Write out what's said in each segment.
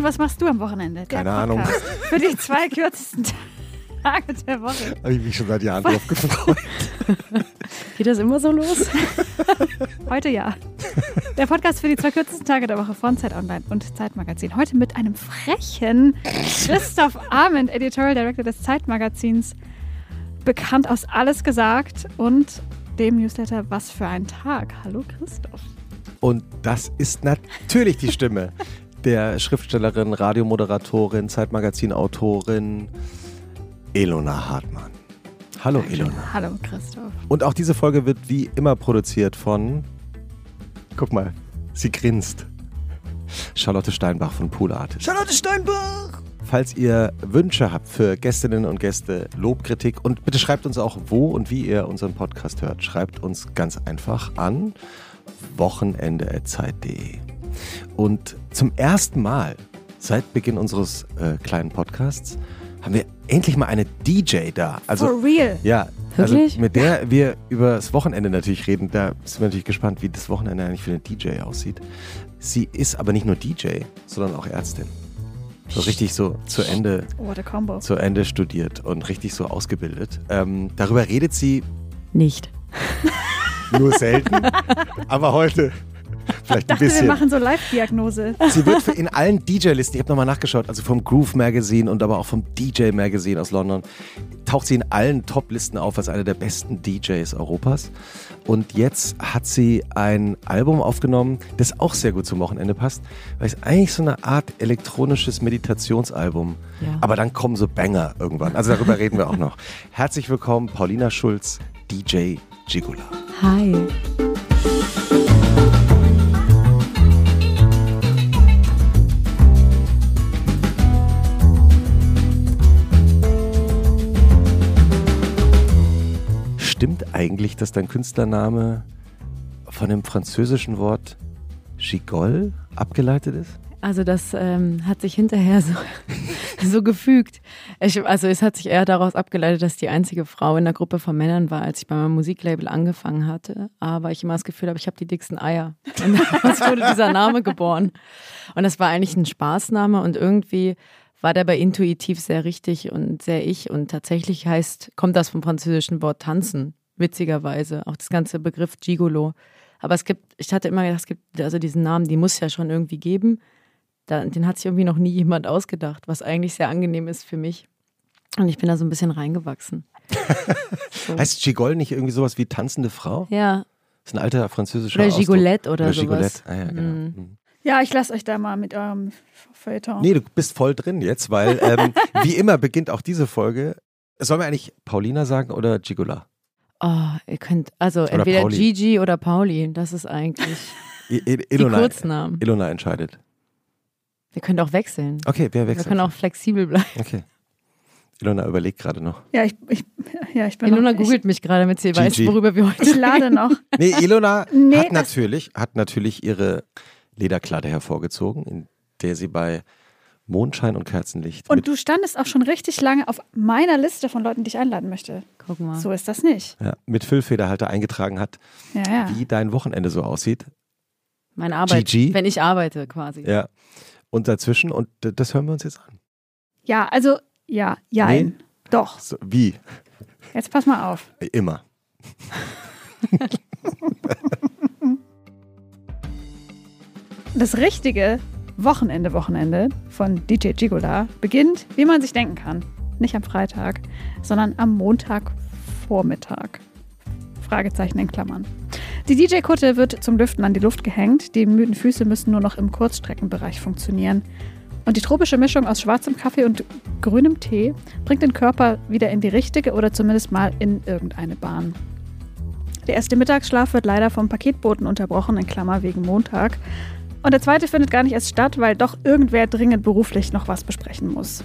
Und was machst du am Wochenende? Keine Ahnung. Für die zwei kürzesten Tage der Woche. Habe ich mich schon seit Jahren drauf gefreut. Geht das immer so los? Heute ja. Der Podcast für die zwei kürzesten Tage der Woche von Zeit Online und Zeitmagazin. Heute mit einem frechen Christoph Arment, Editorial Director des Zeitmagazins, bekannt aus Alles gesagt und dem Newsletter Was für ein Tag. Hallo Christoph. Und das ist natürlich die Stimme der Schriftstellerin, Radiomoderatorin, Zeitmagazin-Autorin Elona Hartmann. Hallo Elona. Hallo Christoph. Und auch diese Folge wird wie immer produziert von, guck mal, sie grinst. Charlotte Steinbach von Pool Artist. Charlotte Steinbach! Falls ihr Wünsche habt für Gästinnen und Gäste, Lobkritik und bitte schreibt uns auch, wo und wie ihr unseren Podcast hört. Schreibt uns ganz einfach an wochenende.zeit.de. Und zum ersten Mal seit Beginn unseres äh, kleinen Podcasts haben wir endlich mal eine DJ da. Also, For real. Ja, Wirklich? also mit der wir über das Wochenende natürlich reden. Da sind wir natürlich gespannt, wie das Wochenende eigentlich für eine DJ aussieht. Sie ist aber nicht nur DJ, sondern auch Ärztin. So richtig so zu Ende, What a combo. zu Ende studiert und richtig so ausgebildet. Ähm, darüber redet sie Nicht. nur selten, aber heute vielleicht ein dachte, wir bisschen. machen so Live-Diagnose. Sie wird in allen DJ-Listen, ich habe nochmal nachgeschaut, also vom Groove Magazine und aber auch vom DJ Magazine aus London, taucht sie in allen Top-Listen auf als eine der besten DJs Europas. Und jetzt hat sie ein Album aufgenommen, das auch sehr gut zum Wochenende passt, weil es eigentlich so eine Art elektronisches Meditationsalbum. Ja. Aber dann kommen so Banger irgendwann. Also darüber reden wir auch noch. Herzlich willkommen, Paulina Schulz, DJ Gigula. Hi. Stimmt eigentlich, dass dein Künstlername von dem französischen Wort Gigol abgeleitet ist? Also das ähm, hat sich hinterher so, so gefügt. Ich, also es hat sich eher daraus abgeleitet, dass ich die einzige Frau in der Gruppe von Männern war, als ich bei meinem Musiklabel angefangen hatte. Aber ich immer das Gefühl habe, ich habe die dicksten Eier. Und daraus wurde dieser Name geboren. Und das war eigentlich ein Spaßname und irgendwie war der bei intuitiv sehr richtig und sehr ich. Und tatsächlich heißt, kommt das vom französischen Wort tanzen, witzigerweise. Auch das ganze Begriff Gigolo. Aber es gibt, ich hatte immer gedacht, es gibt also diesen Namen, die muss es ja schon irgendwie geben. Da, den hat sich irgendwie noch nie jemand ausgedacht, was eigentlich sehr angenehm ist für mich. Und ich bin da so ein bisschen reingewachsen. So. Heißt Gigol nicht irgendwie sowas wie tanzende Frau? Ja, Das ist ein alter französischer oder Ausdruck. Gigolette oder, Oder sowas. Gigolette. Ah, ja, genau. Mhm. Ja, ich lasse euch da mal mit eurem Feuilleton. Nee, du bist voll drin jetzt, weil ähm, wie immer beginnt auch diese Folge. Sollen wir eigentlich Paulina sagen oder Gigola? Oh, ihr könnt, also Oder entweder Pauli. Gigi oder Pauli, das ist eigentlich I I die Ilona, Kurznamen. Ilona entscheidet. Wir können auch wechseln. Okay, wer Wir wechselt? können auch flexibel bleiben. Okay. Ilona überlegt gerade noch. Ja, ich, ich, ja, ich bin Ilona noch, googelt mich gerade, damit sie weiß, Gigi. worüber wir heute Ich, ich lade noch. Nee, Ilona Nee, hat natürlich, hat natürlich ihre Lederkleider hervorgezogen, in der sie bei Mondschein und Kerzenlicht Und du standest auch schon richtig lange auf meiner Liste von Leuten, die ich einladen möchte. Guck mal. So ist das nicht. ja, mit Füllfederhalter eingetragen hat, Ja, ja. wie dein Wochenende so aussieht. Meine Arbeit, Gigi? wenn ich arbeite quasi. Ja. Und dazwischen, und das hören wir uns jetzt an. Ja, also, ja, jein. Nee. Doch. So, wie? Jetzt pass mal auf. Immer. Das richtige Wochenende, Wochenende von DJ Gigola beginnt, wie man sich denken kann. Nicht am Freitag, sondern am Montagvormittag. Fragezeichen in Klammern. Die DJ-Kutte wird zum Lüften an die Luft gehängt. Die müden Füße müssen nur noch im Kurzstreckenbereich funktionieren. Und die tropische Mischung aus schwarzem Kaffee und grünem Tee bringt den Körper wieder in die richtige oder zumindest mal in irgendeine Bahn. Der erste Mittagsschlaf wird leider vom Paketboten unterbrochen, in Klammer wegen Montag. Und der zweite findet gar nicht erst statt, weil doch irgendwer dringend beruflich noch was besprechen muss.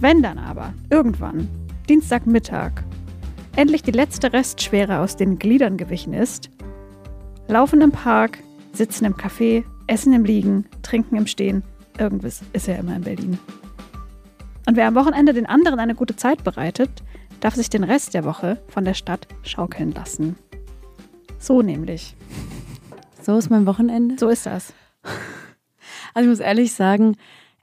Wenn dann aber, irgendwann, Dienstagmittag, endlich die letzte Restschwere aus den Gliedern gewichen ist, laufen im Park, sitzen im Café, essen im Liegen, trinken im Stehen, irgendwas ist ja immer in Berlin. Und wer am Wochenende den anderen eine gute Zeit bereitet, darf sich den Rest der Woche von der Stadt schaukeln lassen. So nämlich. So ist mein Wochenende. So ist das. Also ich muss ehrlich sagen,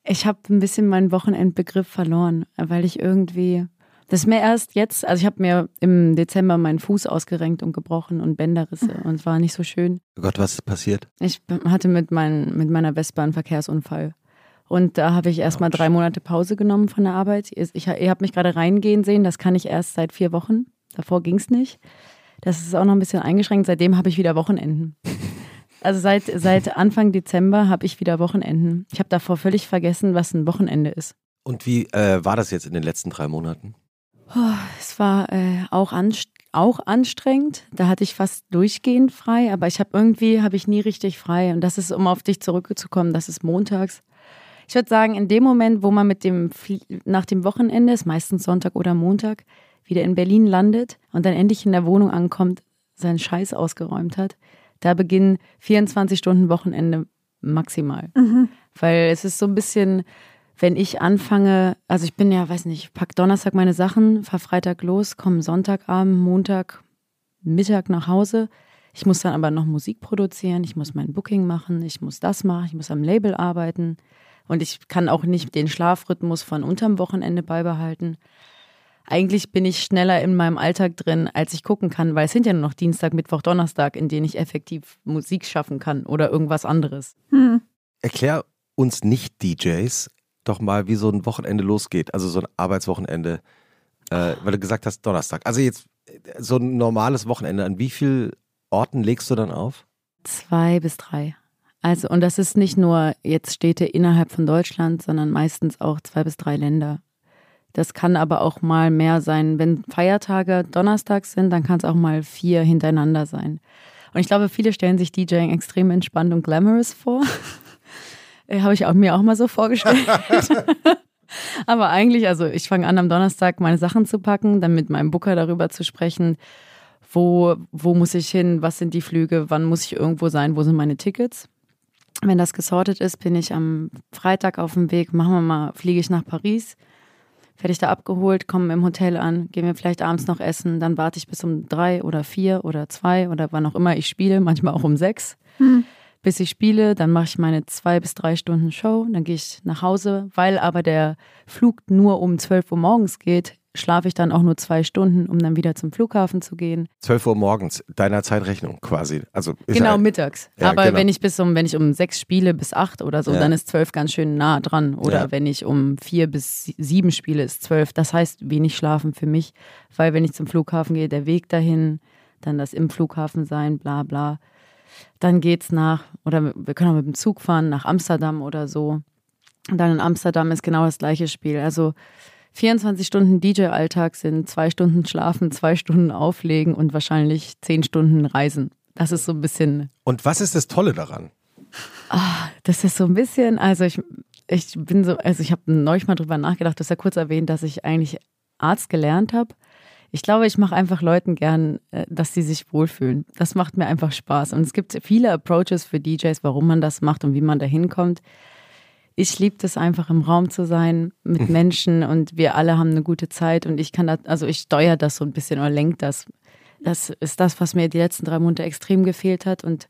Ich habe ein bisschen meinen Wochenendbegriff verloren, weil ich irgendwie. Das ist mir erst jetzt, also ich habe mir im Dezember meinen Fuß ausgerenkt und gebrochen und Bänderrisse und es war nicht so schön. Oh Gott, was ist passiert? Ich hatte mit, mein, mit meiner Vespa einen Verkehrsunfall. Und da habe ich erstmal drei Monate Pause genommen von der Arbeit. Ich, ich, ihr habt mich gerade reingehen sehen, das kann ich erst seit vier Wochen. Davor ging es nicht. Das ist auch noch ein bisschen eingeschränkt. Seitdem habe ich wieder Wochenenden. Also seit, seit Anfang Dezember habe ich wieder Wochenenden. Ich habe davor völlig vergessen, was ein Wochenende ist. Und wie äh, war das jetzt in den letzten drei Monaten? Oh, es war äh, auch, anst auch anstrengend. Da hatte ich fast durchgehend frei, aber ich habe irgendwie habe ich nie richtig frei. Und das ist, um auf dich zurückzukommen, das ist montags. Ich würde sagen, in dem Moment, wo man mit dem nach dem Wochenende, ist meistens Sonntag oder Montag, wieder in Berlin landet und dann endlich in der Wohnung ankommt, seinen Scheiß ausgeräumt hat, da beginnen 24 Stunden Wochenende maximal. Mhm. Weil es ist so ein bisschen, wenn ich anfange, also ich bin ja, weiß nicht, pack Donnerstag meine Sachen, fahr Freitag los, komme Sonntagabend, Montag, Mittag nach Hause. Ich muss dann aber noch Musik produzieren, ich muss mein Booking machen, ich muss das machen, ich muss am Label arbeiten und ich kann auch nicht den Schlafrhythmus von unterm Wochenende beibehalten eigentlich bin ich schneller in meinem Alltag drin, als ich gucken kann, weil es sind ja nur noch Dienstag, Mittwoch, Donnerstag, in denen ich effektiv Musik schaffen kann oder irgendwas anderes. Hm. Erklär uns Nicht-DJs doch mal, wie so ein Wochenende losgeht, also so ein Arbeitswochenende, äh, weil du gesagt hast Donnerstag. Also jetzt so ein normales Wochenende, an wie vielen Orten legst du dann auf? Zwei bis drei. Also, und das ist nicht nur jetzt Städte innerhalb von Deutschland, sondern meistens auch zwei bis drei Länder. Das kann aber auch mal mehr sein. Wenn Feiertage donnerstags sind, dann kann es auch mal vier hintereinander sein. Und ich glaube, viele stellen sich DJing extrem entspannt und glamorous vor. Äh, habe ich auch, mir auch mal so vorgestellt. aber eigentlich, also ich fange an am Donnerstag meine Sachen zu packen, dann mit meinem Booker darüber zu sprechen, wo, wo muss ich hin, was sind die Flüge, wann muss ich irgendwo sein, wo sind meine Tickets. Wenn das gesortet ist, bin ich am Freitag auf dem Weg, machen wir mal, fliege ich nach Paris werde ich da abgeholt, komme im Hotel an, gehen wir vielleicht abends noch essen, dann warte ich bis um drei oder vier oder zwei oder wann auch immer ich spiele, manchmal auch um sechs. Hm. Bis ich spiele, dann mache ich meine zwei bis drei Stunden Show, dann gehe ich nach Hause, weil aber der Flug nur um zwölf Uhr morgens geht, schlafe ich dann auch nur zwei Stunden, um dann wieder zum Flughafen zu gehen. 12 Uhr morgens, deiner Zeitrechnung quasi. Also genau, ja, mittags. Ja, Aber genau. wenn ich bis um, wenn ich um sechs spiele bis acht oder so, ja. dann ist zwölf ganz schön nah dran. Oder wenn ich um vier bis sieben spiele, ist zwölf. Das heißt wenig schlafen für mich, weil wenn ich zum Flughafen gehe, der Weg dahin, dann das im Flughafen sein, bla bla. Dann geht's nach, oder wir können auch mit dem Zug fahren nach Amsterdam oder so. Und dann in Amsterdam ist genau das gleiche Spiel. Also 24 Stunden DJ-Alltag sind zwei Stunden schlafen, zwei Stunden auflegen und wahrscheinlich zehn Stunden reisen. Das ist so ein bisschen. Und was ist das Tolle daran? Ah, das ist so ein bisschen, also ich, ich bin so, also ich habe neulich mal drüber nachgedacht, du hast ja kurz erwähnt, dass ich eigentlich Arzt gelernt habe. Ich glaube, ich mache einfach Leuten gern, äh, dass sie sich wohlfühlen. Das macht mir einfach Spaß. Und es gibt viele Approaches für DJs, warum man das macht und wie man da hinkommt ich liebe es einfach im Raum zu sein mit mhm. Menschen und wir alle haben eine gute Zeit und ich kann das, also ich steuere das so ein bisschen oder lenke das. Das ist das, was mir die letzten drei Monate extrem gefehlt hat und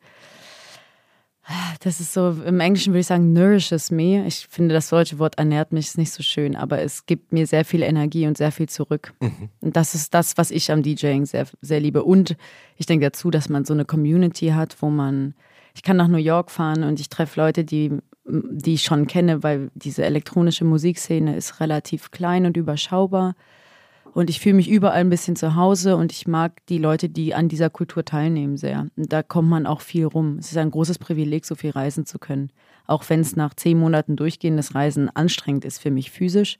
das ist so, im Englischen würde ich sagen, nourishes me. Ich finde, das deutsche Wort ernährt mich ist nicht so schön, aber es gibt mir sehr viel Energie und sehr viel zurück. Mhm. Und das ist das, was ich am DJing sehr, sehr liebe. Und ich denke dazu, dass man so eine Community hat, wo man, ich kann nach New York fahren und ich treffe Leute, die die ich schon kenne, weil diese elektronische Musikszene ist relativ klein und überschaubar. Und ich fühle mich überall ein bisschen zu Hause und ich mag die Leute, die an dieser Kultur teilnehmen, sehr. Und da kommt man auch viel rum. Es ist ein großes Privileg, so viel reisen zu können. Auch wenn es nach zehn Monaten durchgehendes Reisen anstrengend ist für mich physisch,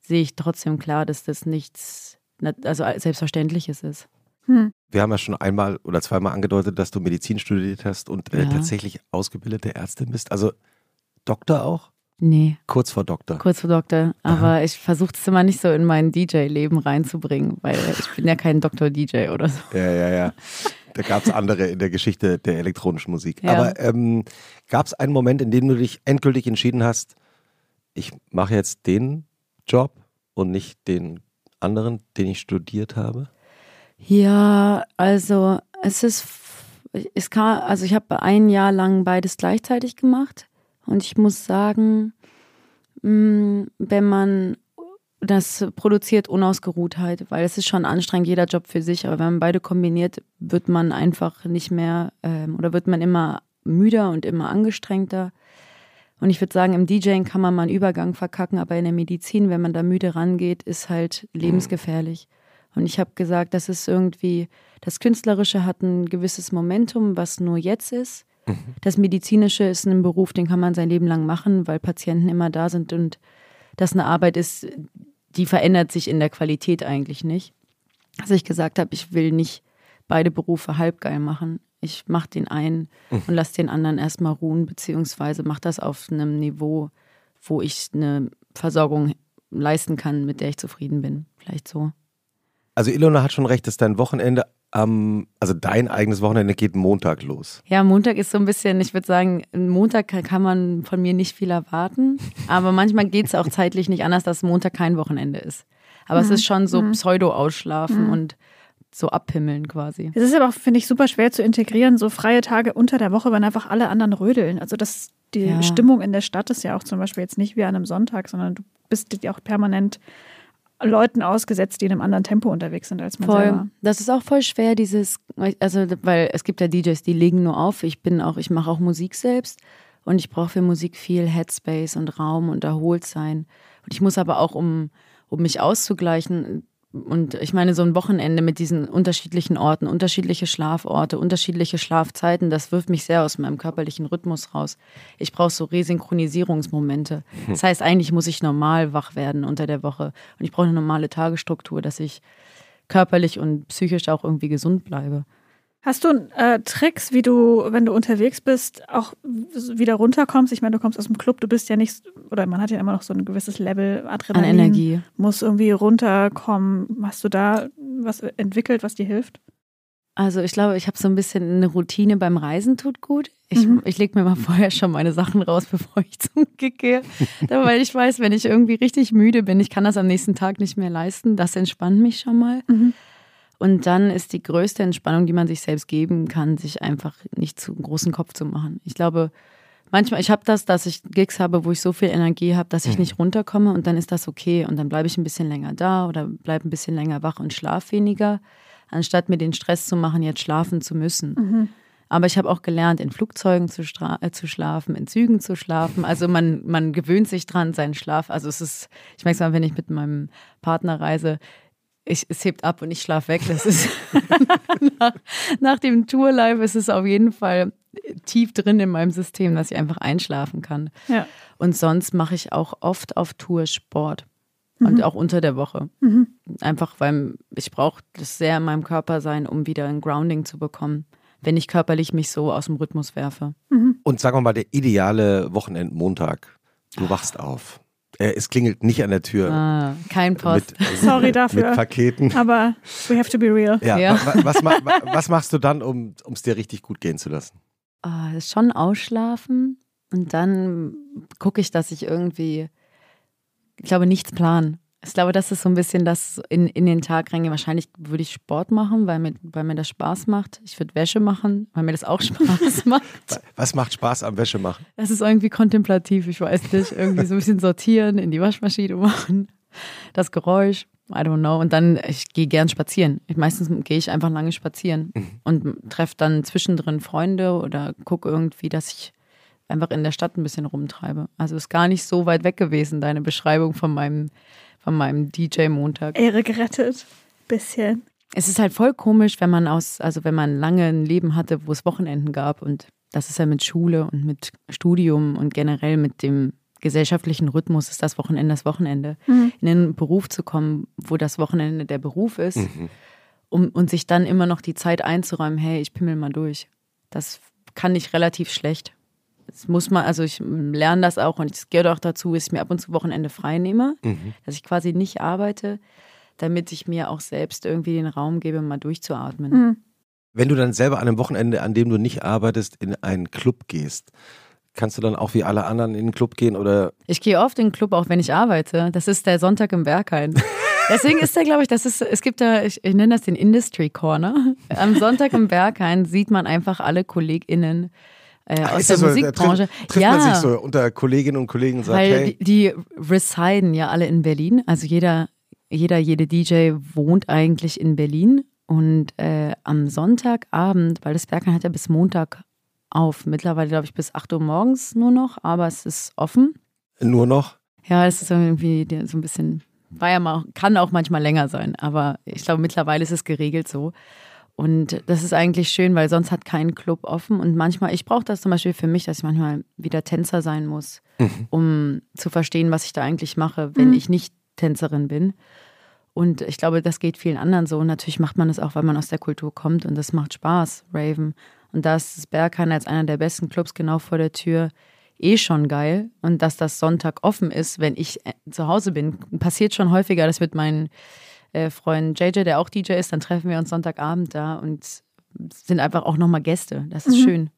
sehe ich trotzdem klar, dass das nichts, also Selbstverständliches ist. Hm. Wir haben ja schon einmal oder zweimal angedeutet, dass du Medizin studiert hast und äh, ja. tatsächlich ausgebildete Ärztin bist. Also Doktor auch? Nee. Kurz vor Doktor. Kurz vor Doktor. Aber Aha. ich versuche es immer nicht so in mein DJ-Leben reinzubringen, weil ich bin ja kein Doktor-DJ oder so. Ja, ja, ja. Da gab es andere in der Geschichte der elektronischen Musik. Ja. Aber ähm, gab es einen Moment, in dem du dich endgültig entschieden hast, ich mache jetzt den Job und nicht den anderen, den ich studiert habe? Ja, also es ist, es kam, also ich habe ein Jahr lang beides gleichzeitig gemacht und ich muss sagen, Mm, wenn man das produziert Unausgeruhtheit, weil es ist schon anstrengend, jeder Job für sich. Aber wenn man beide kombiniert, wird man einfach nicht mehr ähm, oder wird man immer müder und immer angestrengter. Und ich würde sagen, im DJing kann man mal einen Übergang verkacken, aber in der Medizin, wenn man da müde rangeht, ist halt lebensgefährlich. Und ich habe gesagt, das ist irgendwie, das Künstlerische hat ein gewisses Momentum, was nur jetzt ist. Mhm. Das Medizinische ist ein Beruf, den kann man sein Leben lang machen, weil Patienten immer da sind und das eine Arbeit ist, die verändert sich in der Qualität eigentlich nicht. Also ich gesagt habe, ich will nicht beide Berufe halbgeil machen. Ich mache den einen mhm. und lasse den anderen erstmal ruhen, beziehungsweise mache das auf einem Niveau, wo ich eine Versorgung leisten kann, mit der ich zufrieden bin. Vielleicht so. Also Ilona hat schon recht, dass dein Wochenende am, also dein eigenes Wochenende geht Montag los. Ja, Montag ist so ein bisschen, ich würde sagen, Montag kann man von mir nicht viel erwarten, aber manchmal geht es auch zeitlich nicht anders, dass Montag kein Wochenende ist. Aber mhm. es ist schon so mhm. Pseudo-Ausschlafen mhm. und so abhimmeln quasi. Es ist aber auch, finde ich, super schwer zu integrieren, so freie Tage unter der Woche, wenn einfach alle anderen rödeln. Also das, die ja. Stimmung in der Stadt ist ja auch zum Beispiel jetzt nicht wie an einem Sonntag, sondern du bist ja auch permanent Leuten ausgesetzt, die in einem anderen Tempo unterwegs sind als man voll. selber. Das ist auch voll schwer, dieses, also weil es gibt ja DJs, die legen nur auf. Ich bin auch, ich mache auch Musik selbst und ich brauche für Musik viel Headspace und Raum und erholt sein. Und ich muss aber auch, um, um mich auszugleichen, und ich meine, so ein Wochenende mit diesen unterschiedlichen Orten, unterschiedliche Schlaforte, unterschiedliche Schlafzeiten, das wirft mich sehr aus meinem körperlichen Rhythmus raus. Ich brauche so Resynchronisierungsmomente. Das heißt, eigentlich muss ich normal wach werden unter der Woche. Und ich brauche eine normale Tagesstruktur, dass ich körperlich und psychisch auch irgendwie gesund bleibe. Hast du äh, Tricks, wie du, wenn du unterwegs bist, auch wieder runterkommst? Ich meine, du kommst aus dem Club, du bist ja nicht, oder man hat ja immer noch so ein gewisses Level Adrenalin. An Energie. Muss irgendwie runterkommen. Hast du da was entwickelt, was dir hilft? Also ich glaube, ich habe so ein bisschen eine Routine beim Reisen tut gut. Ich, mhm. ich lege mir mal vorher schon meine Sachen raus, bevor ich zum Gig gehe. Weil ich weiß, wenn ich irgendwie richtig müde bin, ich kann das am nächsten Tag nicht mehr leisten. Das entspannt mich schon mal. Mhm. Und dann ist die größte Entspannung, die man sich selbst geben kann, sich einfach nicht zu großen Kopf zu machen. Ich glaube, manchmal, ich habe das, dass ich Gigs habe, wo ich so viel Energie habe, dass ich mhm. nicht runterkomme und dann ist das okay. Und dann bleibe ich ein bisschen länger da oder bleibe ein bisschen länger wach und schlafe weniger, anstatt mir den Stress zu machen, jetzt schlafen zu müssen. Mhm. Aber ich habe auch gelernt, in Flugzeugen zu, äh, zu, schlafen, in Zügen zu schlafen. Also man, man gewöhnt sich dran, seinen Schlaf. Also es ist, ich merke es mal, wenn ich mit meinem Partner reise, ich, es hebt ab und ich schlafe weg. Das ist nach, nach, dem Tourlife ist es auf jeden Fall tief drin in meinem System, dass ich einfach einschlafen kann. Ja. Und sonst mache ich auch oft auf Tour Sport. Mhm. Und auch unter der Woche. Mhm. Einfach, weil ich brauche das sehr in meinem Körper sein, um wieder ein Grounding zu bekommen, wenn ich körperlich mich so aus dem Rhythmus werfe. Mhm. Und sagen wir mal, der ideale Wochenendmontag. Du wachst auf. Äh, es klingelt nicht an der Tür. Ah, kein Post. Mit, Sorry dafür. Mit Paketen. Aber we have to be real. Ja. ja. Was, was, was, machst du dann, um es dir richtig gut gehen zu lassen? Oh, schon ausschlafen und dann gucke ich, dass ich irgendwie, ich glaube, nichts planen. Ich glaube, das ist so ein bisschen das in, in den Tag reinge. Wahrscheinlich würde ich Sport machen, weil mir, weil mir das Spaß macht. Ich würde Wäsche machen, weil mir das auch Spaß macht. Was macht Spaß am Wäsche machen? Das ist irgendwie kontemplativ, ich weiß nicht. Irgendwie so ein bisschen sortieren, in die Waschmaschine machen. Das Geräusch, I don't know. Und dann, ich gehe gern spazieren. Ich, meistens gehe ich einfach lange spazieren mhm. und treffe dann zwischendrin Freunde oder gucke irgendwie, dass ich einfach in der Stadt ein bisschen rumtreibe. Also ist gar nicht so weit weg gewesen, deine Beschreibung von meinem von meinem DJ-Montag. Ehre gerettet. Bisschen. Es ist halt voll komisch, wenn man aus, also wenn man lange ein Leben hatte, wo es Wochenenden gab und das ist ja mit Schule und mit Studium und generell mit dem gesellschaftlichen Rhythmus ist das Wochenende das Wochenende. Mhm. In einen Beruf zu kommen, wo das Wochenende der Beruf ist mhm. um, und sich dann immer noch die Zeit einzuräumen, hey, ich pimmel mal durch. Das kann ich relativ schlecht. Das muss man, also ich lerne das auch und es gehört auch dazu, dass ich mir ab und zu Wochenende frei nehme, mhm. dass ich quasi nicht arbeite, damit ich mir auch selbst irgendwie den Raum gebe, mal durchzuatmen. Mhm. Wenn du dann selber an einem Wochenende, an dem du nicht arbeitest, in einen Club gehst, kannst du dann auch wie alle anderen in den Club gehen oder? Ich gehe oft in den Club, auch wenn ich arbeite. Das ist der Sonntag im Berghain. Deswegen ist der, glaube ich, das ist, es gibt da, ich, ich nenne das den Industry Corner. Am Sonntag im Berghain sieht man einfach alle KollegInnen äh, aus der so, Musikbranche. Trifft, trifft ja, man sich so unter Kolleginnen und Kollegen und sagt, weil hey, die, die residen ja alle in Berlin. Also jeder, jeder, jede DJ wohnt eigentlich in Berlin. Und äh, am Sonntagabend, weil das Berghain hat ja bis Montag auf, mittlerweile glaube ich bis 8 Uhr morgens nur noch, aber es ist offen. nur noch. Ja, es ist irgendwie so ein bisschen, war ja mal, kann auch manchmal länger sein, aber ich glaube, mittlerweile ist es geregelt so. Und das ist eigentlich schön, weil sonst hat kein Club offen. Und manchmal, ich brauche das zum Beispiel für mich, dass ich manchmal wieder Tänzer sein muss, um zu verstehen, was ich da eigentlich mache, wenn ich nicht Tänzerin bin. Und ich glaube, das geht vielen anderen so. Und natürlich macht man das auch, weil man aus der Kultur kommt und das macht Spaß, Raven. Und da ist das Berghain als einer der besten Clubs genau vor der Tür eh schon geil. Und dass das Sonntag offen ist, wenn ich äh, zu Hause bin, passiert schon häufiger. Das mit meinen äh, Freund JJ, der auch DJ ist, dann treffen wir uns Sonntagabend da und sind einfach auch nochmal Gäste. Das ist schön.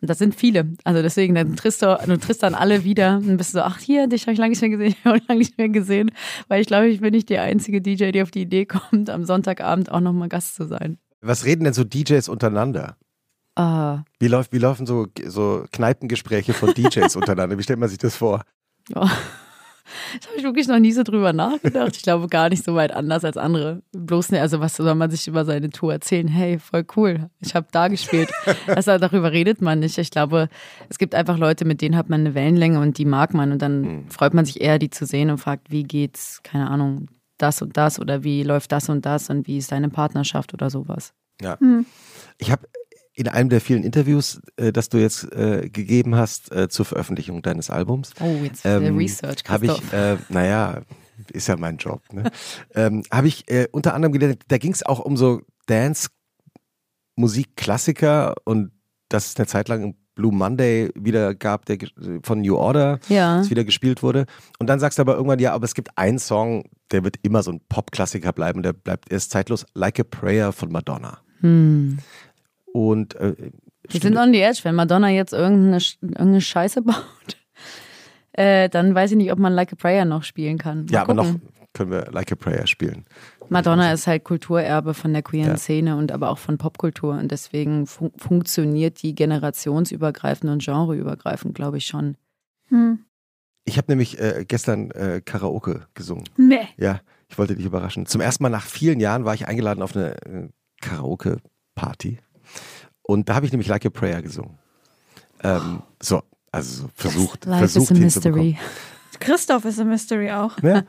Und das sind viele. Also deswegen, dann triffst du, du triffst dann alle wieder und bist so, ach hier, dich habe ich lange nicht mehr gesehen, ich habe lange nicht mehr gesehen. Weil ich glaube, ich bin nicht die einzige DJ, die auf die Idee kommt, am Sonntagabend auch nochmal Gast zu sein. Was reden denn so DJs untereinander? Ah, Wie, läuft, wie laufen so, so Kneipengespräche von DJs untereinander? Wie stellt man sich das vor? ja. Da habe ich wirklich noch nie so drüber nachgedacht. Ich glaube gar nicht so weit anders als andere. Bloß also was soll man sich über seine Tour erzählen? Hey, voll cool. Ich habe da gespielt. Also darüber redet man nicht. Ich glaube, es gibt einfach Leute, mit denen hat man eine Wellenlänge und die mag man und dann freut man sich eher, die zu sehen und fragt, wie geht's, keine Ahnung, das und das oder wie läuft das und das und wie ist deine Partnerschaft oder sowas. Ja. Ich habe in einem der vielen Interviews, äh, das du jetzt äh, gegeben hast äh, zur Veröffentlichung deines Albums, Oh, jetzt ähm, Research, habe ich, äh, naja, ist ja mein Job, ne? ähm, habe ich äh, unter anderem gelernt, da ging es auch um so Dance-Musik-Klassiker und dass es eine Zeit lang im Blue Monday wieder gab, der von New Order, Ja. das wieder gespielt wurde. Und dann sagst du aber irgendwann, ja, aber es gibt einen Song, der wird immer so ein Pop-Klassiker bleiben, der bleibt erst zeitlos, Like a Prayer von Madonna. Hm. Und äh, Wir sind on the edge. Wenn Madonna jetzt irgendeine, irgendeine Scheiße baut, äh, dann weiß ich nicht, ob man Like a Prayer noch spielen kann. Mal ja, aber noch gucken. können wir Like a Prayer spielen. Madonna ist halt Kulturerbe von der queeren Ja. Szene und aber auch von Popkultur. Und deswegen fun funktioniert die generationsübergreifend und genreübergreifend, glaube ich, schon. Hm. Ich habe nämlich äh, gestern äh, Karaoke gesungen. Nee. Ja, ich wollte dich überraschen. Zum ersten Mal nach vielen Jahren war ich eingeladen auf eine äh, Karaoke-Party. Und da habe ich nämlich Like a Prayer gesungen. Ähm, so, also so versucht, Life versucht is a mystery. Christoph ist a Mystery auch. Ne?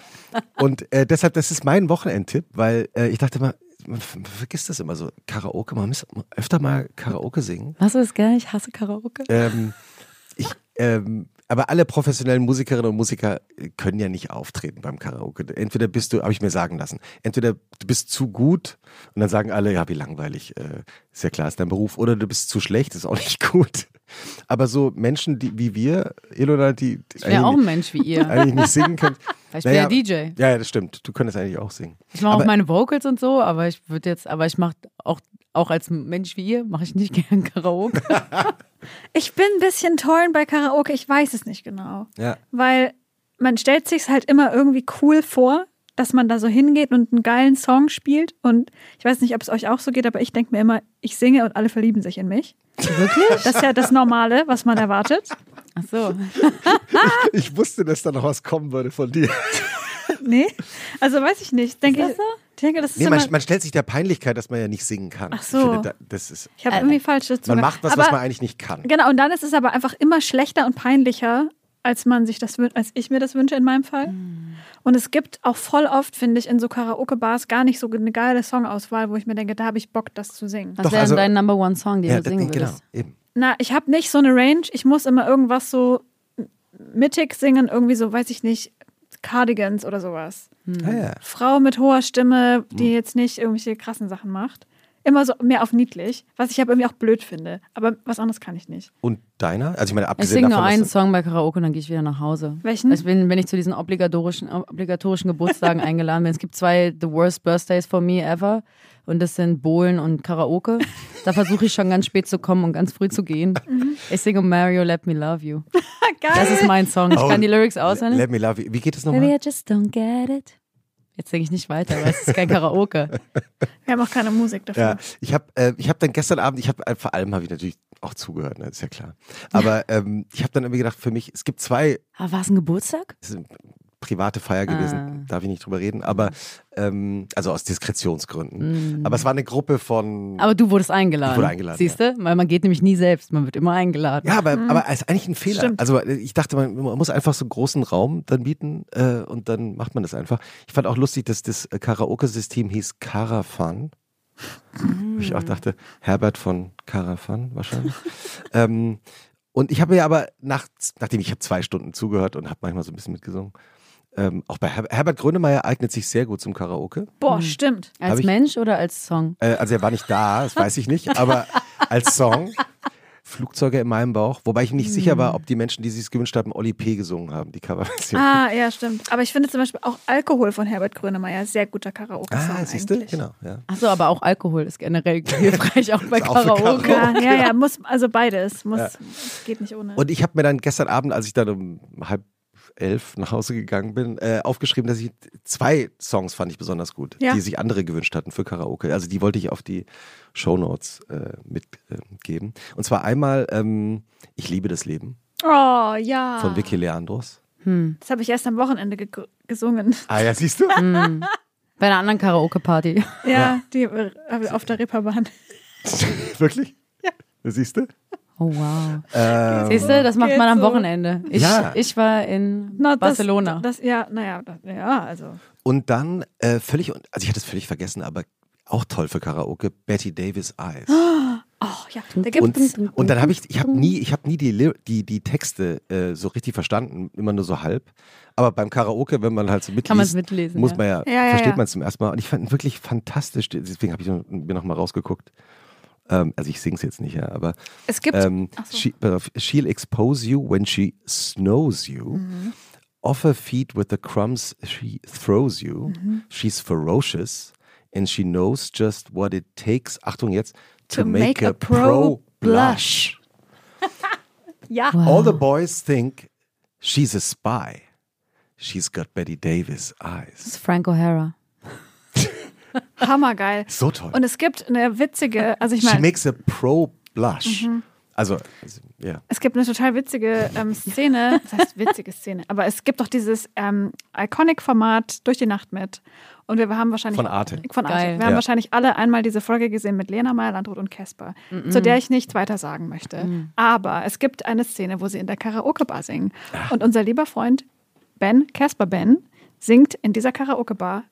Und äh, deshalb, das ist mein Wochenendtipp, weil äh, ich dachte mal, man ver- man vergisst das immer so. Karaoke, man muss öfter mal Karaoke singen. Was ist geil? Ich hasse Karaoke. Ähm, ich, ähm, aber alle professionellen Musikerinnen und Musiker können ja nicht auftreten beim Karaoke. Entweder bist du, habe ich mir sagen lassen, entweder du bist zu gut und dann sagen alle, ja, wie langweilig, äh, ist ja klar, ist dein Beruf, oder du bist zu schlecht, ist auch nicht gut. Aber so Menschen, die wie wir, Ilona, die, die Ich wäre auch ein Mensch wie ihr. eigentlich nicht singen können. Ich bin Naja, ja DJ. Ja, ja, das stimmt. Du könntest eigentlich auch singen. Ich mache auch meine Vocals und so, aber ich würde jetzt, aber ich mache auch, auch als Mensch wie ihr, mache ich nicht gern Karaoke. Ich bin ein bisschen torn bei Karaoke, ich weiß es nicht genau. Ja. Weil man stellt sich halt immer irgendwie cool vor, dass man da so hingeht und einen geilen Song spielt. Und ich weiß nicht, ob es euch auch so geht, aber ich denke mir immer, ich singe und alle verlieben sich in mich. Wirklich? Das ist ja das Normale, was man erwartet. Ach so. Ich wusste, dass da noch was kommen würde von dir. Nee, also weiß ich nicht. Denke ich, so? Ich denke, das ist Nee, man, man stellt sich der Peinlichkeit, dass man ja nicht singen kann. Ach so. Ich finde, da, das ist, ich habe irgendwie falsche man Zugang. macht was, aber, was man eigentlich nicht kann. Genau, und dann ist es aber einfach immer schlechter und peinlicher, als man sich das als ich mir das wünsche in meinem Fall. Hm. Und es gibt auch voll oft, finde ich, in so Karaoke-Bars gar nicht so eine geile Songauswahl, wo ich mir denke, da habe ich Bock, das zu singen. Was wäre also- dein Number One Song, den Ja, du das, singen genau, würdest? eben. Na, ich habe nicht so eine Range. Ich muss immer irgendwas so mittig singen, irgendwie so, weiß ich nicht, Cardigans oder sowas. Ah, ja. Frau mit hoher Stimme, die Hm. jetzt nicht irgendwelche krassen Sachen macht. Immer so mehr auf niedlich, was ich aber irgendwie auch blöd finde. Aber was anderes kann ich nicht. Und deiner? Also ich meine, Ich abgesehen singe nur davon, einen dass Song bei Karaoke und dann gehe ich wieder nach Hause. Welchen? Ich bin, wenn ich zu diesen obligatorischen, obligatorischen Geburtstagen eingeladen bin. Es gibt zwei The Worst Birthdays for Me Ever. Und das sind Bowlen und Karaoke. Da versuche ich schon ganz spät zu kommen und ganz früh zu gehen. Mhm. Ich singe Mario, Let Me Love You. Geil. Das ist mein Song. Ich Oh, kann die Lyrics auswendig. Let me love you. Wie geht es Baby, nochmal? I just don't get it. Jetzt denke ich nicht weiter, weil es ist kein Karaoke. Wir haben auch keine Musik dafür. Ja, ich habe äh, ich hab dann gestern Abend, ich habe vor allem habe ich natürlich auch zugehört, ne, ist ja klar. Aber ähm, ich habe dann irgendwie gedacht, für mich, es gibt zwei Aber war es ein Geburtstag? Private Feier gewesen, Ah. darf ich nicht drüber reden, aber ähm, also aus Diskretionsgründen. Aber es war eine Gruppe von Aber du wurdest eingeladen. Ich wurde eingeladen, Siehst du? Weil man geht nämlich nie selbst, man wird immer eingeladen. Ja, aber, aber es ist eigentlich ein Fehler. Stimmt. Also ich dachte, man, man muss einfach so einen großen Raum dann bieten äh, und dann macht man das einfach. Ich fand auch lustig, dass das Karaoke-System hieß Carafan. Wo ich auch dachte, Herbert von Carafan wahrscheinlich. ähm, und ich habe mir aber nach, nachdem ich habe zwei Stunden zugehört und habe manchmal so ein bisschen mitgesungen, ähm, auch bei Her Herbert Grönemeyer eignet sich sehr gut zum Karaoke. Boah, stimmt. Als ich- Mensch oder als Song? Äh, also er war nicht da, das weiß ich nicht, aber als Song Flugzeuge in meinem Bauch, wobei ich nicht sicher war, ob die Menschen, die sich es gewünscht haben, Oli P. gesungen haben, die Coverversion. Ah, ja, stimmt. Aber ich finde zum Beispiel auch Alkohol von Herbert Grönemeyer sehr guter Karaoke-Song Ah, siehst du? Genau, ja. Achso, aber auch Alkohol ist generell hilfreich, auch bei auch Karaoke. Karaoke. Ja, ja, ja, muss, also beides. Muss, Ja. Geht nicht ohne. Und ich habe mir dann gestern Abend, als ich dann um halb elf nach Hause gegangen bin, äh, aufgeschrieben, dass ich zwei Songs fand ich besonders gut, Ja. die sich andere gewünscht hatten für Karaoke. Also die wollte ich auf die Shownotes äh, mitgeben. Und zwar einmal ähm, Ich liebe das Leben oh, ja. von Vicky Leandros. Das habe ich erst am Wochenende ge gesungen. Ah ja, siehst du? Bei einer anderen Karaoke-Party. Ja, die äh, auf der Reeperbahn. Wirklich? Ja. Siehst du? Oh wow. Ähm, Siehst du, das macht man am. Wochenende. Ich, Ja. ich war in Na, das- Barcelona. Das, ja, naja, das, ja, also. Und dann äh, völlig, also ich hatte es völlig vergessen, aber auch toll für Karaoke, Betty Davis Eyes. Oh ja, da gibt Und, und dann habe ich, ich habe nie, ich habe nie die, die, die Texte äh, so richtig verstanden, immer nur so halb. Aber beim Karaoke, wenn man halt so mitliest, Kann mitlesen, muss man ja, Ja, ja, versteht ja. man es zum ersten Mal. Und ich fand ihn wirklich fantastisch. Deswegen habe ich mir noch mal rausgeguckt. Ähm, also ich singe es jetzt nicht, ja, aber es gibt. ähm, so. she, she'll expose you when she snows you. Mhm. Off her feet with the crumbs she throws you. Mhm. She's ferocious and she knows just what it takes. Achtung jetzt. To, To make a pro blush. ja. All the boys think she's a spy. She's got Betty Davis Das eyes. ist Frank O'Hara. Hammergeil. So toll. Und es gibt eine witzige, also ich She meine, makes a pro blush. Also, also, ja. es gibt eine total witzige ähm, Szene, das heißt witzige Szene, aber es gibt doch dieses ähm, Iconic-Format durch die Nacht mit. Und wir haben wahrscheinlich. Von Arte. Von Arte. Geil. Wir haben Ja. wahrscheinlich alle einmal diese Folge gesehen mit Lena Meyer, Landrut und Casper, zu der ich nichts weiter sagen möchte. Aber es gibt eine Szene, wo sie in der Karaoke-Bar singen. Und unser lieber Freund Ben, Casper Ben, singt in dieser Karaoke-Bar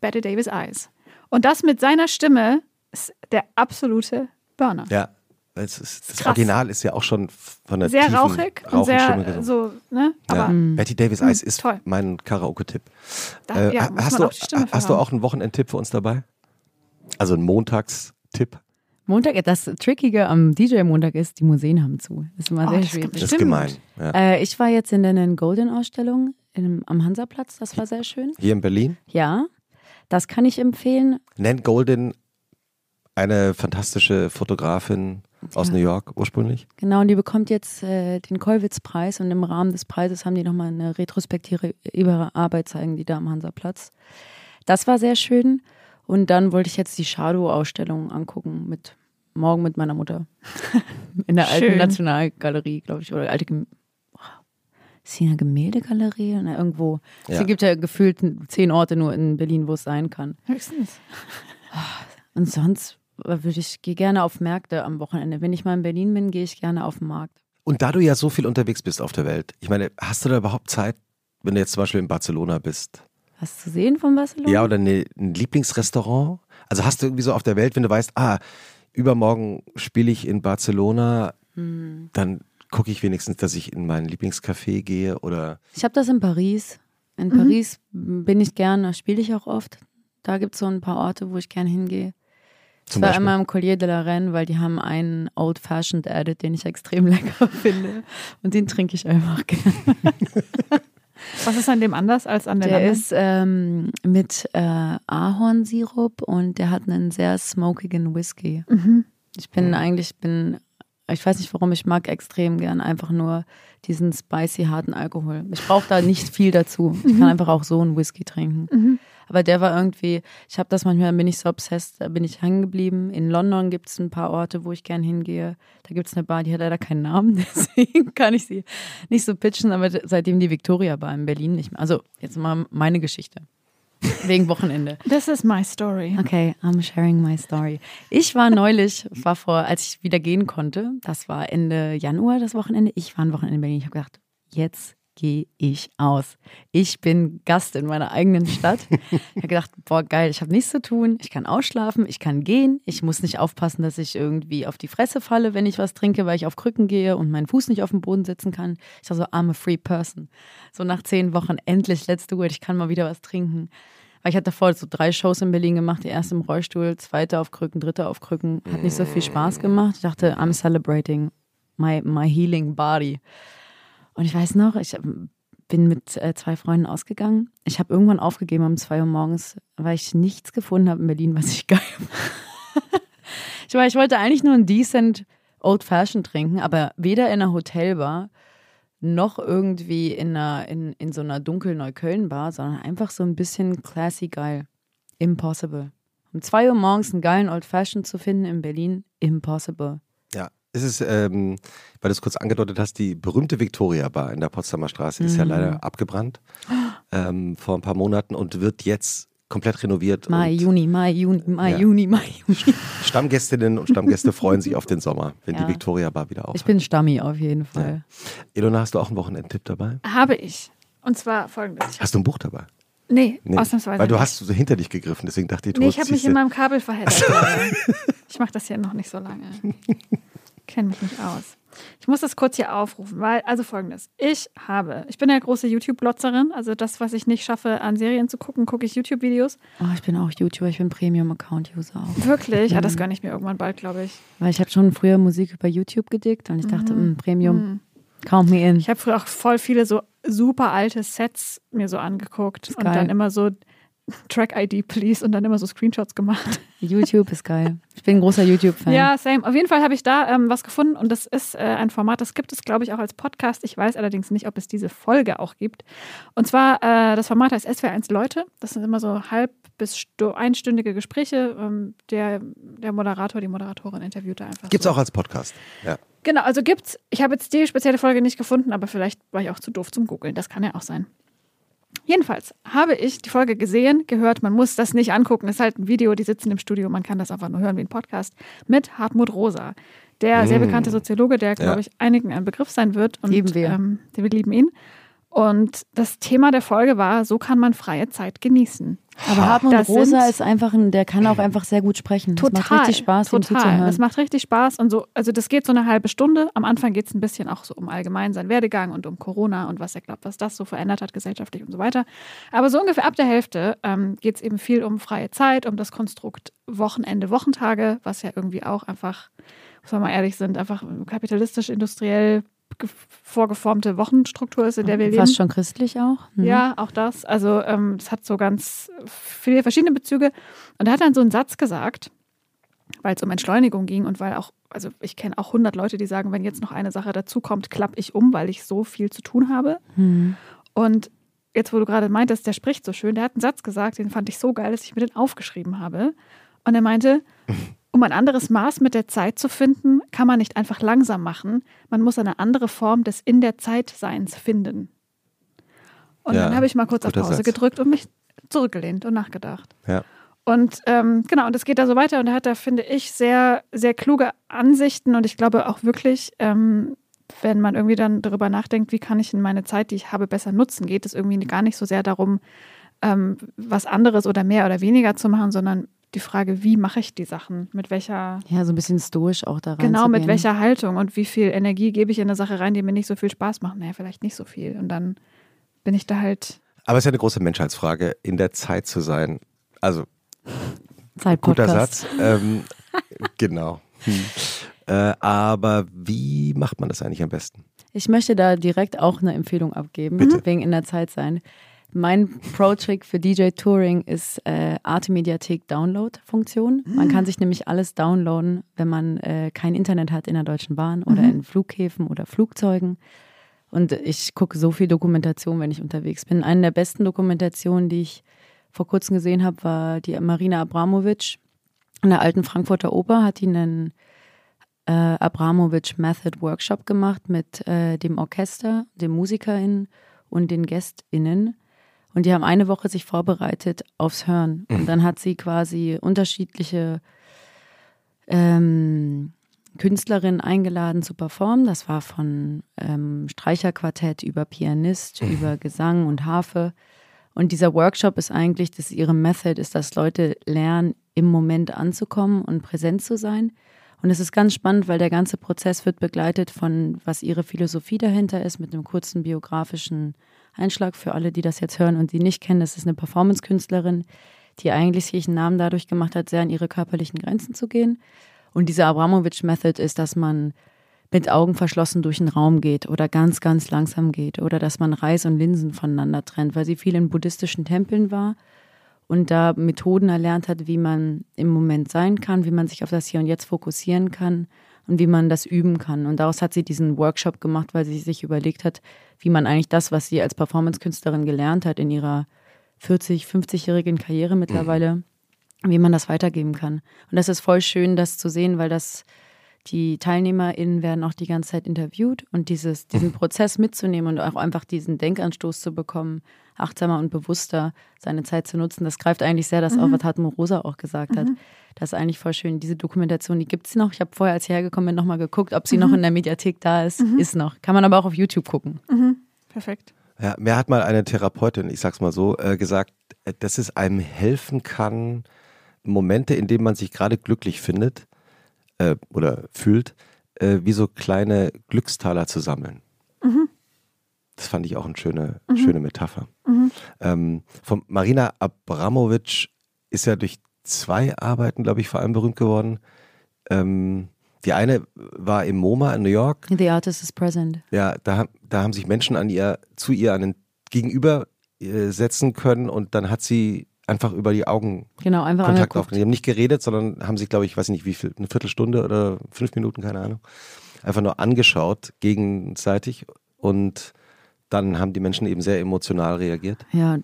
Betty Davis Eyes. Und das mit seiner Stimme ist der absolute Burner. Ja. Ist, das Krass. Original ist ja auch schon von der Sehr tiefen, rauchig und rauchigen sehr Stimme so, ne? Ja. Aber Betty Davis Eyes ist toll. mein Karaoke-Tipp. Äh, ja, hast du, hast du auch einen Wochenendtipp für uns dabei? Also einen Montagstipp? Montag, das Trickige am DJ-Montag ist, die Museen haben zu. Das ist immer Oh, sehr schwierig. Das ist Stimmt. gemein. Ja. Äh, ich war jetzt in der Golden-Ausstellung am Hansaplatz, das war sehr schön. Hier in Berlin. Ja, das kann ich empfehlen. Nan Golden, eine fantastische Fotografin aus Ja. New York ursprünglich. Genau, und die bekommt jetzt äh, den Kollwitz-Preis und im Rahmen des Preises haben die nochmal eine Retrospektive über ihre Arbeit zeigen, die da am Hansaplatz. Das war sehr schön. Und dann wollte ich jetzt die Shadow-Ausstellung angucken mit morgen mit meiner Mutter. In der alten Schön. Nationalgalerie, glaube ich, oder alte Gem ist hier eine Gemäldegalerie? Na, irgendwo. Ja. Es gibt ja gefühlt zehn Orte nur in Berlin, wo es sein kann. höchstens. Und sonst würde ich gehe gerne auf Märkte am Wochenende. Wenn ich mal in Berlin bin, gehe ich gerne auf den Markt. Und da du ja so viel unterwegs bist auf der Welt, ich meine, hast du da überhaupt Zeit, wenn du jetzt zum Beispiel in Barcelona bist? Was zu sehen von Barcelona? Ja, oder eine, ein Lieblingsrestaurant? Also hast du irgendwie so auf der Welt, wenn du weißt, ah, übermorgen spiele ich in Barcelona, Hm. dann gucke ich wenigstens, dass ich in mein Lieblingscafé gehe oder Ich habe das in Paris. In Paris bin ich gern, da spiele ich auch oft. Da gibt es so ein paar Orte, wo ich gern hingehe. zum ich war Beispiel. immer im Collier de la Reine, weil die haben einen Old Fashioned Edit, den ich extrem lecker finde. Und den trinke ich einfach gerne. Was ist an dem anders als an Der anderen? ist ähm, mit äh, Ahornsirup und der hat einen sehr smokigen Whisky. Mhm. Ich bin eigentlich, bin, ich weiß nicht warum, ich mag extrem gern einfach nur diesen spicy, harten Alkohol. Ich brauche da nicht viel dazu. Ich kann einfach auch so einen Whisky trinken. Mhm. Aber der war irgendwie, ich habe das manchmal, bin ich so obsessed, da bin ich hängen geblieben. In London gibt es ein paar Orte, wo ich gern hingehe. Da gibt es eine Bar, die hat leider keinen Namen, deswegen kann ich sie nicht so pitchen, aber seitdem die Victoria Bar in Berlin nicht mehr. Also jetzt mal meine Geschichte. Wegen Wochenende. This is my story. Okay, I'm sharing my story. Ich war neulich, war vor, als ich wieder gehen konnte, das war Ende Januar das Wochenende, ich war ein Wochenende in Berlin. Ich habe gedacht, jetzt gehe ich aus. Ich bin Gast in meiner eigenen Stadt. Ich habe gedacht, boah, geil, ich habe nichts zu tun, ich kann ausschlafen, ich kann gehen, ich muss nicht aufpassen, dass ich irgendwie auf die Fresse falle, wenn ich was trinke, weil ich auf Krücken gehe und meinen Fuß nicht auf dem Boden sitzen kann. Ich war so, I'm a free person. So nach zehn Wochen endlich, let's do it, ich kann mal wieder was trinken. Weil ich hatte davor so drei Shows in Berlin gemacht, die erste im Rollstuhl, zweite auf Krücken, dritte auf Krücken. Hat nicht so viel Spaß gemacht. Ich dachte, I'm celebrating my, my healing body. Und ich weiß noch, ich bin mit äh, zwei Freunden ausgegangen. Ich habe irgendwann aufgegeben um zwei Uhr morgens, weil ich nichts gefunden habe in Berlin, was ich geil ich, war, ich wollte eigentlich nur ein decent Old Fashioned trinken, aber weder in einer Hotelbar noch irgendwie in, einer, in, in so einer dunkel Neukölln-Bar, sondern einfach so ein bisschen classy geil. Impossible. Um zwei Uhr morgens einen geilen Old Fashioned zu finden in Berlin, impossible. Ja, es ist, ähm, weil du es kurz angedeutet hast, die berühmte Victoria Bar in der Potsdamer Straße mhm. ist ja mhm. leider abgebrannt ähm, vor ein paar Monaten und wird jetzt komplett renoviert. Mai, Juni, Mai, Juni, Mai, ja. Juni, Mai, Juni. Stammgästinnen und Stammgäste freuen sich auf den Sommer, wenn ja. die Victoria Bar wieder aufhört. Ich bin Stammi auf jeden Fall. Ja. Ilona, hast du auch einen Wochenendtipp dabei? Habe ich. Und zwar folgendes. Hast du ein Buch dabei? Nee, nee, ausnahmsweise Weil du nicht. hast so hinter dich gegriffen, deswegen dachte ich, du Nee, ich habe mich in meinem Kabel verheddert. ich mache das hier noch nicht so lange. Kenne mich nicht aus. Ich muss das kurz hier aufrufen, weil, also folgendes. Ich habe, ich bin ja große YouTube-Glotzerin, also das, was ich nicht schaffe, an Serien zu gucken, gucke ich YouTube-Videos. Oh, ich bin auch YouTuber, ich bin Premium-Account-User auch. Wirklich? Ja, das gönne ich mir irgendwann bald, glaube ich. Weil ich habe schon früher Musik über YouTube gedickt und ich dachte, mhm. mh, Premium, mhm. count me in. Ich habe früher auch voll viele so super alte Sets mir so angeguckt und dann immer so Track-ID, please, und dann immer so Screenshots gemacht. YouTube ist geil. Ich bin ein großer YouTube-Fan. Ja, same. Auf jeden Fall habe ich da ähm, was gefunden und das ist äh, ein Format, das gibt es, glaube ich, auch als Podcast. Ich weiß allerdings nicht, ob es diese Folge auch gibt. Und zwar, äh, das Format heißt SWR1 Leute. Das sind immer so halb bis einstündige Gespräche. Ähm, der, der Moderator, die Moderatorin interviewt da einfach. Gibt es so. auch als Podcast, ja. Genau, also gibt's. Ich habe jetzt die spezielle Folge nicht gefunden, aber vielleicht war ich auch zu doof zum Googeln. Das kann ja auch sein. Jedenfalls habe ich die Folge gesehen, gehört, man muss das nicht angucken, es ist halt ein Video, die sitzen im Studio, man kann das einfach nur hören wie ein Podcast, mit Hartmut Rosa, der sehr mm. bekannte Soziologe, der, glaube ich, einigen ein Begriff sein wird. Und, lieben wir. Ähm, wir lieben ihn. Und das Thema der Folge war, so kann man freie Zeit genießen. Aber Hartmut Rosa ist einfach ein, der kann auch einfach sehr gut sprechen. Total. Das macht richtig Spaß, total. ihm zuzuhören. Das macht richtig Spaß. Und so, also das geht so eine halbe Stunde. Am Anfang geht es ein bisschen auch so um allgemein seinen Werdegang und um Corona und was er glaubt, was das so verändert hat gesellschaftlich und so weiter. Aber so ungefähr ab der Hälfte ähm, geht es eben viel um freie Zeit, um das Konstrukt Wochenende, Wochentage, was ja irgendwie auch einfach, muss man mal ehrlich sind, einfach kapitalistisch, industriell vorgeformte Wochenstruktur ist, in der wir leben. Fast schon christlich auch. Mhm. Ja, auch das. Also ähm, es hat so ganz viele verschiedene Bezüge. Und er hat dann so einen Satz gesagt, weil es um Entschleunigung ging und weil auch, also ich kenne auch 100 Leute, die sagen, wenn jetzt noch eine Sache dazukommt, klappe ich um, weil ich so viel zu tun habe. Mhm. Und jetzt, wo du gerade meintest, der spricht so schön, der hat einen Satz gesagt, den fand ich so geil, dass ich mir den aufgeschrieben habe. Und er meinte, um ein anderes Maß mit der Zeit zu finden, kann man nicht einfach langsam machen. Man muss eine andere Form des In der Zeit-Seins finden. Und ja, dann habe ich mal kurz auf Pause Satz. gedrückt und mich zurückgelehnt und nachgedacht. Ja. Und ähm, genau, und es geht da so weiter und er hat da, finde ich, sehr, sehr kluge Ansichten und ich glaube auch wirklich, ähm, wenn man irgendwie dann darüber nachdenkt, wie kann ich in meine Zeit, die ich habe, besser nutzen, geht es irgendwie gar nicht so sehr darum, ähm, was anderes oder mehr oder weniger zu machen, sondern die Frage, wie mache ich die Sachen? Mit welcher. Ja, so ein bisschen stoisch auch da rein. Genau, mit welcher Haltung und wie viel Energie gebe ich in eine Sache rein, die mir nicht so viel Spaß macht? Naja, vielleicht nicht so viel. Und dann bin ich da halt. Aber es ist ja eine große Menschheitsfrage, in der Zeit zu sein. Also, Zeit guter Satz. Ähm, genau. Hm. Äh, aber wie macht man das eigentlich am besten? Ich möchte da direkt auch eine Empfehlung abgeben, Bitte. wegen in der Zeit sein. Mein Pro-Trick für DJ Touring ist äh, Arte Mediathek Download-Funktion. Man kann sich nämlich alles downloaden, wenn man äh, kein Internet hat in der Deutschen Bahn oder mhm. in Flughäfen oder Flugzeugen. Und ich gucke so viel Dokumentation, wenn ich unterwegs bin. Eine der besten Dokumentationen, die ich vor kurzem gesehen habe, war die Marina Abramovic in der alten Frankfurter Oper, hat die einen äh, Abramovic Method Workshop gemacht mit äh, dem Orchester, den MusikerInnen und den GästInnen. Und die haben eine Woche sich vorbereitet aufs Hören. Und dann hat sie quasi unterschiedliche ähm, Künstlerinnen eingeladen zu performen. Das war von ähm, Streicherquartett über Pianist, über Gesang und Harfe. Und dieser Workshop ist eigentlich, dass ihre Method ist, dass Leute lernen, im Moment anzukommen und präsent zu sein. Und es ist ganz spannend, weil der ganze Prozess wird begleitet von, was ihre Philosophie dahinter ist, mit einem kurzen biografischen Einschlag für alle, die das jetzt hören und die nicht kennen. Das ist eine Performance-Künstlerin, die eigentlich sich einen Namen dadurch gemacht hat, sehr an ihre körperlichen Grenzen zu gehen. Und diese Abramovic-Method ist, dass man mit Augen verschlossen durch den Raum geht oder ganz, ganz langsam geht oder dass man Reis und Linsen voneinander trennt, weil sie viel in buddhistischen Tempeln war und da Methoden erlernt hat, wie man im Moment sein kann, wie man sich auf das Hier und Jetzt fokussieren kann und wie man das üben kann. Und daraus hat sie diesen Workshop gemacht, weil sie sich überlegt hat, wie man eigentlich das, was sie als Performance-Künstlerin gelernt hat in ihrer 40, 50-jährigen Karriere mittlerweile, wie man das weitergeben kann. Und das ist voll schön, das zu sehen, weil das die TeilnehmerInnen werden auch die ganze Zeit interviewt und dieses, diesen Prozess mitzunehmen und auch einfach diesen Denkanstoß zu bekommen, achtsamer und bewusster seine Zeit zu nutzen, das greift eigentlich sehr das mhm. auf, was Hartmut Rosa auch gesagt hat. Das ist eigentlich voll schön. Diese Dokumentation, die gibt es noch. Ich habe vorher, als ich hergekommen bin, nochmal geguckt, ob sie mhm. noch in der Mediathek da ist. Mhm. Ist noch. Kann man aber auch auf YouTube gucken. Mhm. Perfekt. Ja, mir hat mal eine Therapeutin, ich sag's mal so, äh, gesagt, äh, dass es einem helfen kann, Momente, in denen man sich gerade glücklich findet äh, oder fühlt, äh, wie so kleine Glückstaler zu sammeln. Mhm. Das fand ich auch eine schöne, mhm. schöne Metapher. Mhm. Ähm, von Marina Abramovic ist ja durch zwei Arbeiten, glaube ich, vor allem berühmt geworden. Ähm, die eine war im MoMA in New York. The Artist is Present. Ja, da, da haben sich Menschen an ihr, zu ihr an den Gegenüber äh, setzen können und dann hat sie einfach über die Augen genau, einfach Kontakt aufgenommen. Die haben nicht geredet, sondern haben sich, glaube ich, weiß nicht wie viel, eine Viertelstunde oder fünf Minuten, keine Ahnung, einfach nur angeschaut gegenseitig und dann haben die Menschen eben sehr emotional reagiert. Ja,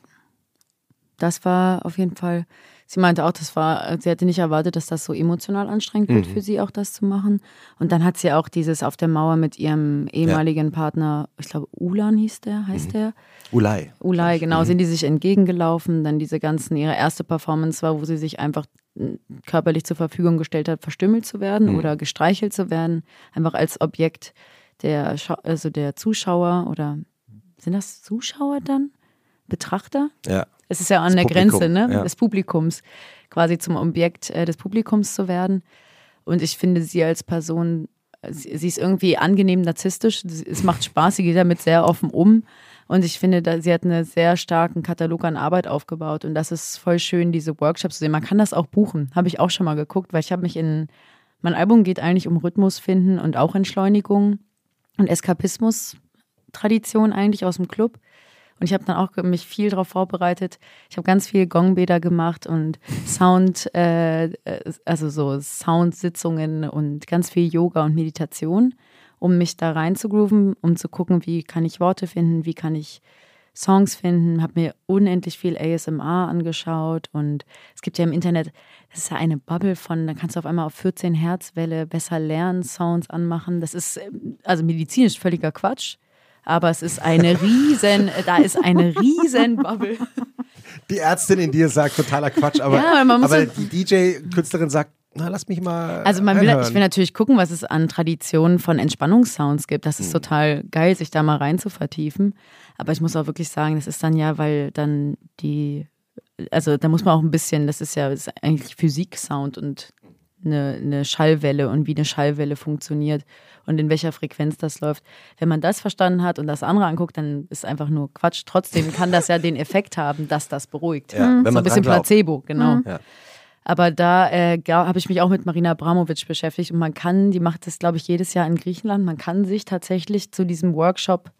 das war auf jeden Fall sie meinte auch, das war, sie hätte nicht erwartet, dass das so emotional anstrengend wird mhm. für sie auch das zu machen. Und dann hat sie auch dieses auf der Mauer mit ihrem ehemaligen ja. Partner, ich glaube Ulan hieß der, heißt mhm. der? Ulay. Ulay, genau, mhm. sind die sich entgegengelaufen. Dann diese ganzen, ihre erste Performance war, wo sie sich einfach körperlich zur Verfügung gestellt hat, verstümmelt zu werden mhm. oder gestreichelt zu werden, einfach als Objekt der, also der Zuschauer oder sind das Zuschauer dann? Betrachter? Ja. Es ist ja an das der Publikum, Grenze ne? Ja. des Publikums, quasi zum Objekt äh, des Publikums zu werden. Und ich finde sie als Person, sie, sie ist irgendwie angenehm narzisstisch. Es macht Spaß, sie geht damit sehr offen um. Und ich finde, da, sie hat einen sehr starken Katalog an Arbeit aufgebaut. Und das ist voll schön, diese Workshops zu sehen. Man kann das auch buchen. Habe ich auch schon mal geguckt, weil ich habe mich in. Mein Album geht eigentlich um Rhythmus finden und auch Entschleunigung und Eskapismus-Tradition eigentlich aus dem Club. Und ich habe dann auch mich viel darauf vorbereitet. Ich habe ganz viel Gongbäder gemacht und Sound, äh, also so Soundsitzungen und ganz viel Yoga und Meditation, um mich da rein zu grooven, um zu gucken, wie kann ich Worte finden, wie kann ich Songs finden, habe mir unendlich viel ASMR angeschaut und es gibt ja im Internet, das ist ja eine Bubble von, da kannst du auf einmal auf 14 Hertz Welle besser lernen, Sounds anmachen. Das ist also medizinisch völliger Quatsch aber es ist eine riesen, da ist eine riesen Bubble. Die Ärztin in dir sagt totaler Quatsch, aber, ja, aber die DJ-Künstlerin sagt, na, lass mich mal. Also man will, ich will natürlich gucken, was es an Traditionen von Entspannungssounds gibt. Das ist hm. total geil, sich da mal rein zu vertiefen. Aber ich muss auch wirklich sagen, das ist dann ja, weil dann die, also da muss man auch ein bisschen, das ist ja das ist eigentlich Physik-Sound und eine, eine Schallwelle und wie eine Schallwelle funktioniert und in welcher Frequenz das läuft. Wenn man das verstanden hat und das andere anguckt, dann ist einfach nur Quatsch. Trotzdem kann das ja den Effekt haben, dass das beruhigt. Ja, mhm. so ein bisschen Placebo, genau. Mhm. Ja. Aber da äh, habe ich mich auch mit Marina Abramovic beschäftigt und man kann, die macht das, glaube ich, jedes Jahr in Griechenland, man kann sich tatsächlich zu diesem Workshop,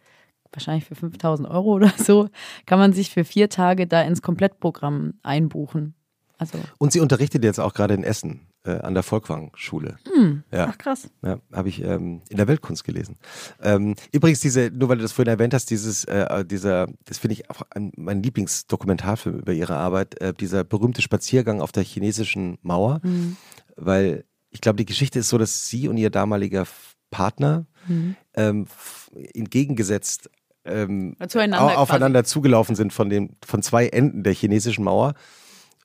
wahrscheinlich für 5000 Euro oder so, kann man sich für vier Tage da ins Komplettprogramm einbuchen. Also und sie unterrichtet jetzt auch gerade in Essen äh, an der Volkwang-Schule. Hm. Ja. Ach krass. Ja, habe ich ähm, in der Weltkunst gelesen. Ähm, übrigens, diese, nur weil du das vorhin erwähnt hast, dieses, äh, dieser, das finde ich auch ein, mein Lieblingsdokumentarfilm über ihre Arbeit, äh, dieser berühmte Spaziergang auf der chinesischen Mauer, Mhm. weil ich glaube, die Geschichte ist so, dass sie und ihr damaliger Partner Mhm. ähm, entgegengesetzt ähm, aufeinander zugelaufen sind von, den, von zwei Enden der chinesischen Mauer.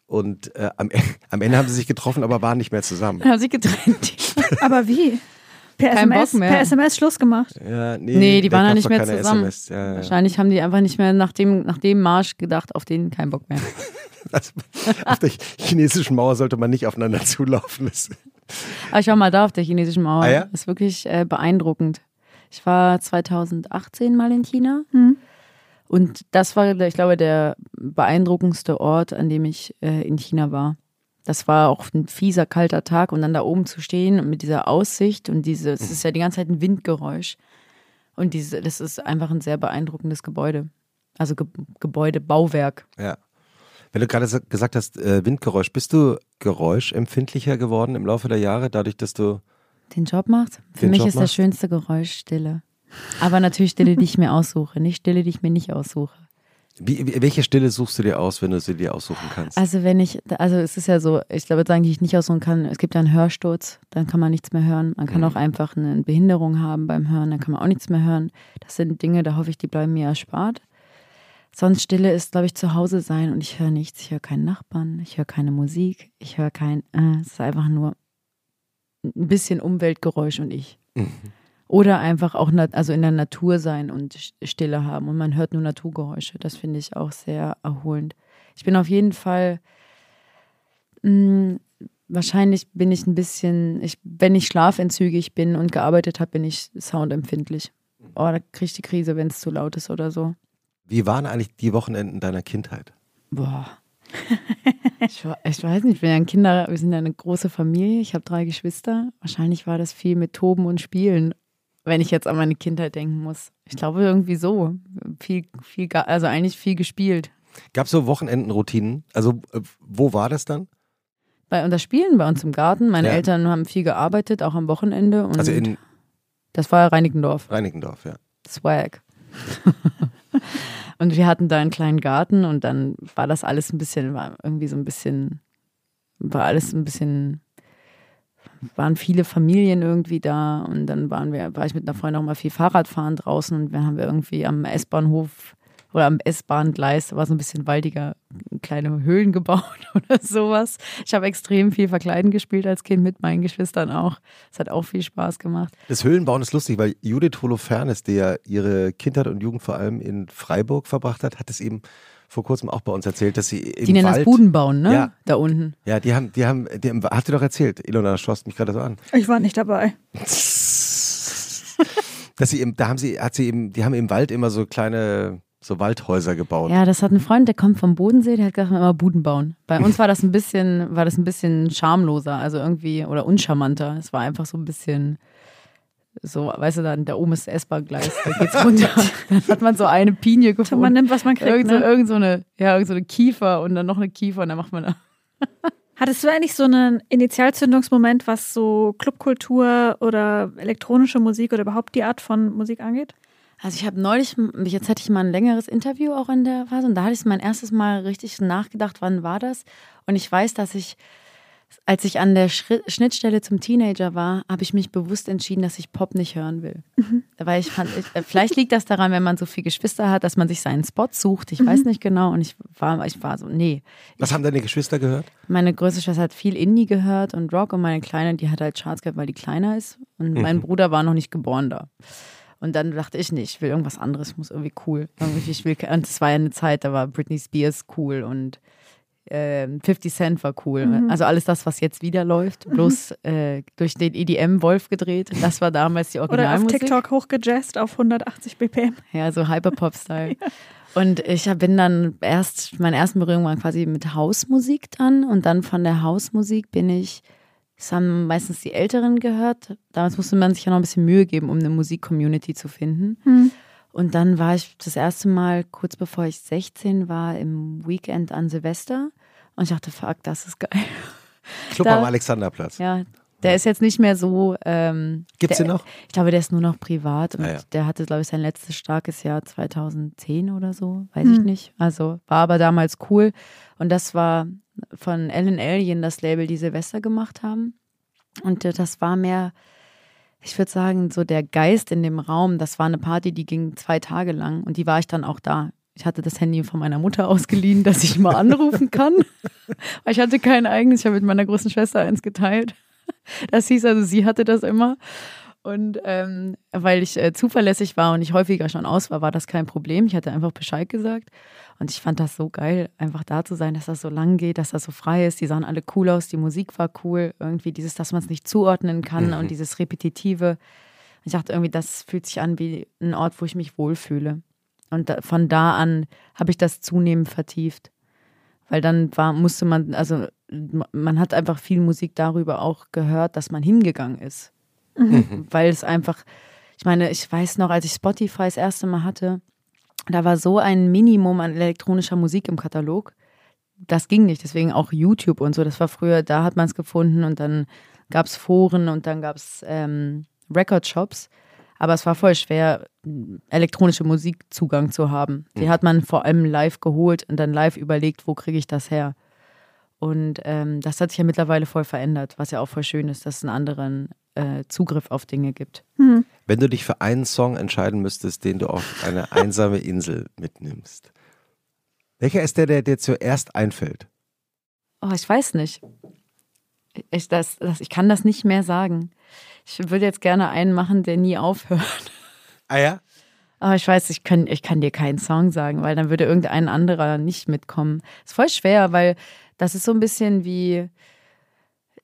Und äh, am, am Ende haben sie sich getroffen, aber waren nicht mehr zusammen. Haben sie getrennt. Aber wie? Per Kein SMS, Bock mehr. per SMS Schluss gemacht. Ja, Nee, die da waren ja nicht mehr zusammen. SMS. Ja, ja. Wahrscheinlich haben die einfach nicht mehr nach dem, nach dem Marsch gedacht, auf den kein Bock mehr. Also, auf der chinesischen Mauer sollte man nicht aufeinander zulaufen. Das, Aber ich war mal da auf der chinesischen Mauer. Ah ja? Ist wirklich äh, beeindruckend. Ich war 2018 mal in China Hm. Und das war, ich glaube, der beeindruckendste Ort, an dem ich äh, in China war. Das war auch ein fieser, kalter Tag und dann da oben zu stehen und mit dieser Aussicht und diese, es ist ja die ganze Zeit ein Windgeräusch. Und diese, das ist einfach ein sehr beeindruckendes Gebäude. Also Ge Gebäude, Bauwerk. ja. Wenn du gerade sa- gesagt hast, äh, Windgeräusch, bist du geräuschempfindlicher geworden im Laufe der Jahre, dadurch, dass du. Den Job macht? Für mich Job ist das machst? schönste Geräusch Stille. Aber natürlich Stille, die ich mir aussuche, nicht Stille, die ich mir nicht aussuche. Wie, welche Stille suchst du dir aus, wenn du sie dir aussuchen kannst? Also wenn ich, also es ist ja so, ich glaube, sagen, die ich nicht aussuchen kann, es gibt ja einen Hörsturz, dann kann man nichts mehr hören. Man kann Mhm. auch einfach eine Behinderung haben beim Hören, dann kann man auch nichts mehr hören. Das sind Dinge, da hoffe ich, die bleiben mir erspart. Sonst Stille ist, glaube ich, zu Hause sein und ich höre nichts. Ich höre keinen Nachbarn, ich höre keine Musik, ich höre kein, äh, es ist einfach nur ein bisschen Umweltgeräusch und ich. Mhm. Oder einfach auch also in der Natur sein und Stille haben und man hört nur Naturgeräusche. Das finde ich auch sehr erholend. Ich bin auf jeden Fall, mh, wahrscheinlich bin ich ein bisschen, ich, wenn ich schlafentzügig bin und gearbeitet habe, bin ich soundempfindlich. Oh, da kriege ich die Krise, wenn es zu laut ist oder so. Wie waren eigentlich die Wochenenden deiner Kindheit? Boah. Ich, ich weiß nicht, ja ein Kinder, wir sind ja eine große Familie, ich habe drei Geschwister. Wahrscheinlich war das viel mit Toben und Spielen, wenn ich jetzt an meine Kindheit denken muss. Ich glaube irgendwie so. Viel, viel, also eigentlich viel gespielt. Gab es so Wochenendenroutinen? Also, äh, wo war das dann? Bei das Spielen bei uns im Garten. Meine Ja. Eltern haben viel gearbeitet, auch am Wochenende. Also in das war Reinickendorf. Reinickendorf, ja. Swag. und wir hatten da einen kleinen Garten und dann war das alles ein bisschen, war irgendwie so ein bisschen, war alles ein bisschen, waren viele Familien irgendwie da und dann waren wir, war ich mit einer Freundin auch mal viel Fahrradfahren draußen und dann haben wir irgendwie am S-Bahnhof oder am S-Bahn-Gleis, da war so ein bisschen waldiger, kleine Höhlen gebaut oder sowas. Ich habe extrem viel Verkleiden gespielt als Kind mit meinen Geschwistern auch. Es hat auch viel Spaß gemacht. Das Höhlenbauen ist lustig, weil Judith Holofernes, die ja ihre Kindheit und Jugend vor allem in Freiburg verbracht hat, hat es eben vor kurzem auch bei uns erzählt, dass sie im Die nennen Wald, das Budenbauen, ne? Ja. Da unten. Ja, die haben, die haben, die haben, hat sie doch erzählt. Ilona schoss mich gerade so an. Ich war nicht dabei. Dass sie im, da haben sie, hat sie eben, die haben im Wald immer so kleine, so Waldhäuser gebaut. Ja, das hat ein Freund, der kommt vom Bodensee, der hat gesagt, immer Buden bauen. Bei uns war das ein bisschen, war das ein bisschen schamloser, also irgendwie, oder uncharmanter. Es war einfach so ein bisschen so, weißt du, dann da oben ist das S-Bahn-Gleis, da geht's runter. dann hat man so eine Pinie So, man gefunden. nimmt, was man kriegt. Irgend so, Ne? irgend so eine, ja, irgend so eine Kiefer und dann noch eine Kiefer und dann macht man da. Hattest du eigentlich so einen Initialzündungsmoment, was so Clubkultur oder elektronische Musik oder überhaupt die Art von Musik angeht? Also ich habe neulich, jetzt hatte ich mal ein längeres Interview auch in der Phase und da hatte ich mein erstes Mal richtig nachgedacht, wann war das? Und ich weiß, dass ich, als ich an der Schri Schnittstelle zum Teenager war, habe ich mich bewusst entschieden, dass ich Pop nicht hören will. Weil ich fand, ich, äh, vielleicht liegt das daran, wenn man so viele Geschwister hat, dass man sich seinen Spot sucht. Ich weiß nicht genau. Und ich war, ich war so, nee. Was haben deine Geschwister gehört? Meine größte Schwester hat viel Indie gehört und Rock und meine Kleine, die hat halt Charts gehört, weil die kleiner ist. Und mein Bruder war noch nicht geboren da. Und dann dachte ich nicht, ich will irgendwas anderes, ich muss irgendwie cool. Irgendwie, ich will, und es war ja eine Zeit, da war Britney Spears cool und ähm, 50 Cent war cool. Also alles das, was jetzt wieder läuft, bloß äh, durch den EDM-Wolf gedreht. Das war damals die Oder auf Originalmusik. TikTok hochgejazzt auf 180 BPM. Ja, so Hyperpop-Style. Und ich bin dann erst, meine ersten Berührungen waren quasi mit Hausmusik dann und dann von der Hausmusik bin ich, das haben meistens die Älteren gehört. Damals musste man sich ja noch ein bisschen Mühe geben, um eine Musik-Community zu finden. Hm. Und dann war ich das erste Mal, kurz bevor ich 16 war, im Weekend an Silvester und ich dachte, fuck, das ist geil. Club Da- am Alexanderplatz. Ja, der ist jetzt nicht mehr so. Ähm, Gibt's der, den noch? Ich glaube, der ist nur noch privat und Ah, ja. der hatte, glaube ich, sein letztes starkes Jahr 2010 oder so, weiß ich Hm. nicht. Also war aber damals cool. Und das war von Ellen Alien, das Label, die Silvester gemacht haben. Und äh, das war mehr, ich würde sagen, so der Geist in dem Raum. Das war eine Party, die ging zwei Tage lang und die war ich dann auch da. Ich hatte das Handy von meiner Mutter ausgeliehen, dass ich mal anrufen kann. Ich hatte kein eigenes, ich habe mit meiner großen Schwester eins geteilt. Das hieß also, sie hatte das immer. Und ähm, weil ich äh, zuverlässig war und ich häufiger schon aus war, war das kein Problem. Ich hatte einfach Bescheid gesagt. Und ich fand das so geil, einfach da zu sein, dass das so lang geht, dass das so frei ist. Die sahen alle cool aus, die Musik war cool. Irgendwie dieses, dass man es nicht zuordnen kann und dieses Repetitive. Ich dachte irgendwie, das fühlt sich an wie ein Ort, wo ich mich wohlfühle. Und da, von da an habe ich das zunehmend vertieft. Weil dann war, musste man, also man hat einfach viel Musik darüber auch gehört, dass man hingegangen ist. Weil es einfach, ich meine, ich weiß noch, als ich Spotify das erste Mal hatte, da war so ein Minimum an elektronischer Musik im Katalog. Das ging nicht, deswegen auch YouTube und so. Das war früher, da hat man es gefunden und dann gab es Foren und dann gab es ähm, Record-Shops. Aber es war voll schwer, elektronische Musik Zugang zu haben. Die hat man vor allem live geholt und dann live überlegt, wo kriege ich das her. Und ähm, das hat sich ja mittlerweile voll verändert, was ja auch voll schön ist, dass es einen anderen äh, Zugriff auf Dinge gibt. Wenn du dich für einen Song entscheiden müsstest, den du auf eine einsame Insel mitnimmst, welcher ist der, der dir zuerst einfällt? Oh, ich weiß nicht. Ich, das, das, ich kann das nicht mehr sagen. Ich würde jetzt gerne einen machen, der nie aufhört. Ah ja? Aber ich weiß, ich kann, ich kann dir keinen Song sagen, weil dann würde irgendein anderer nicht mitkommen. Ist voll schwer, weil das ist so ein bisschen wie,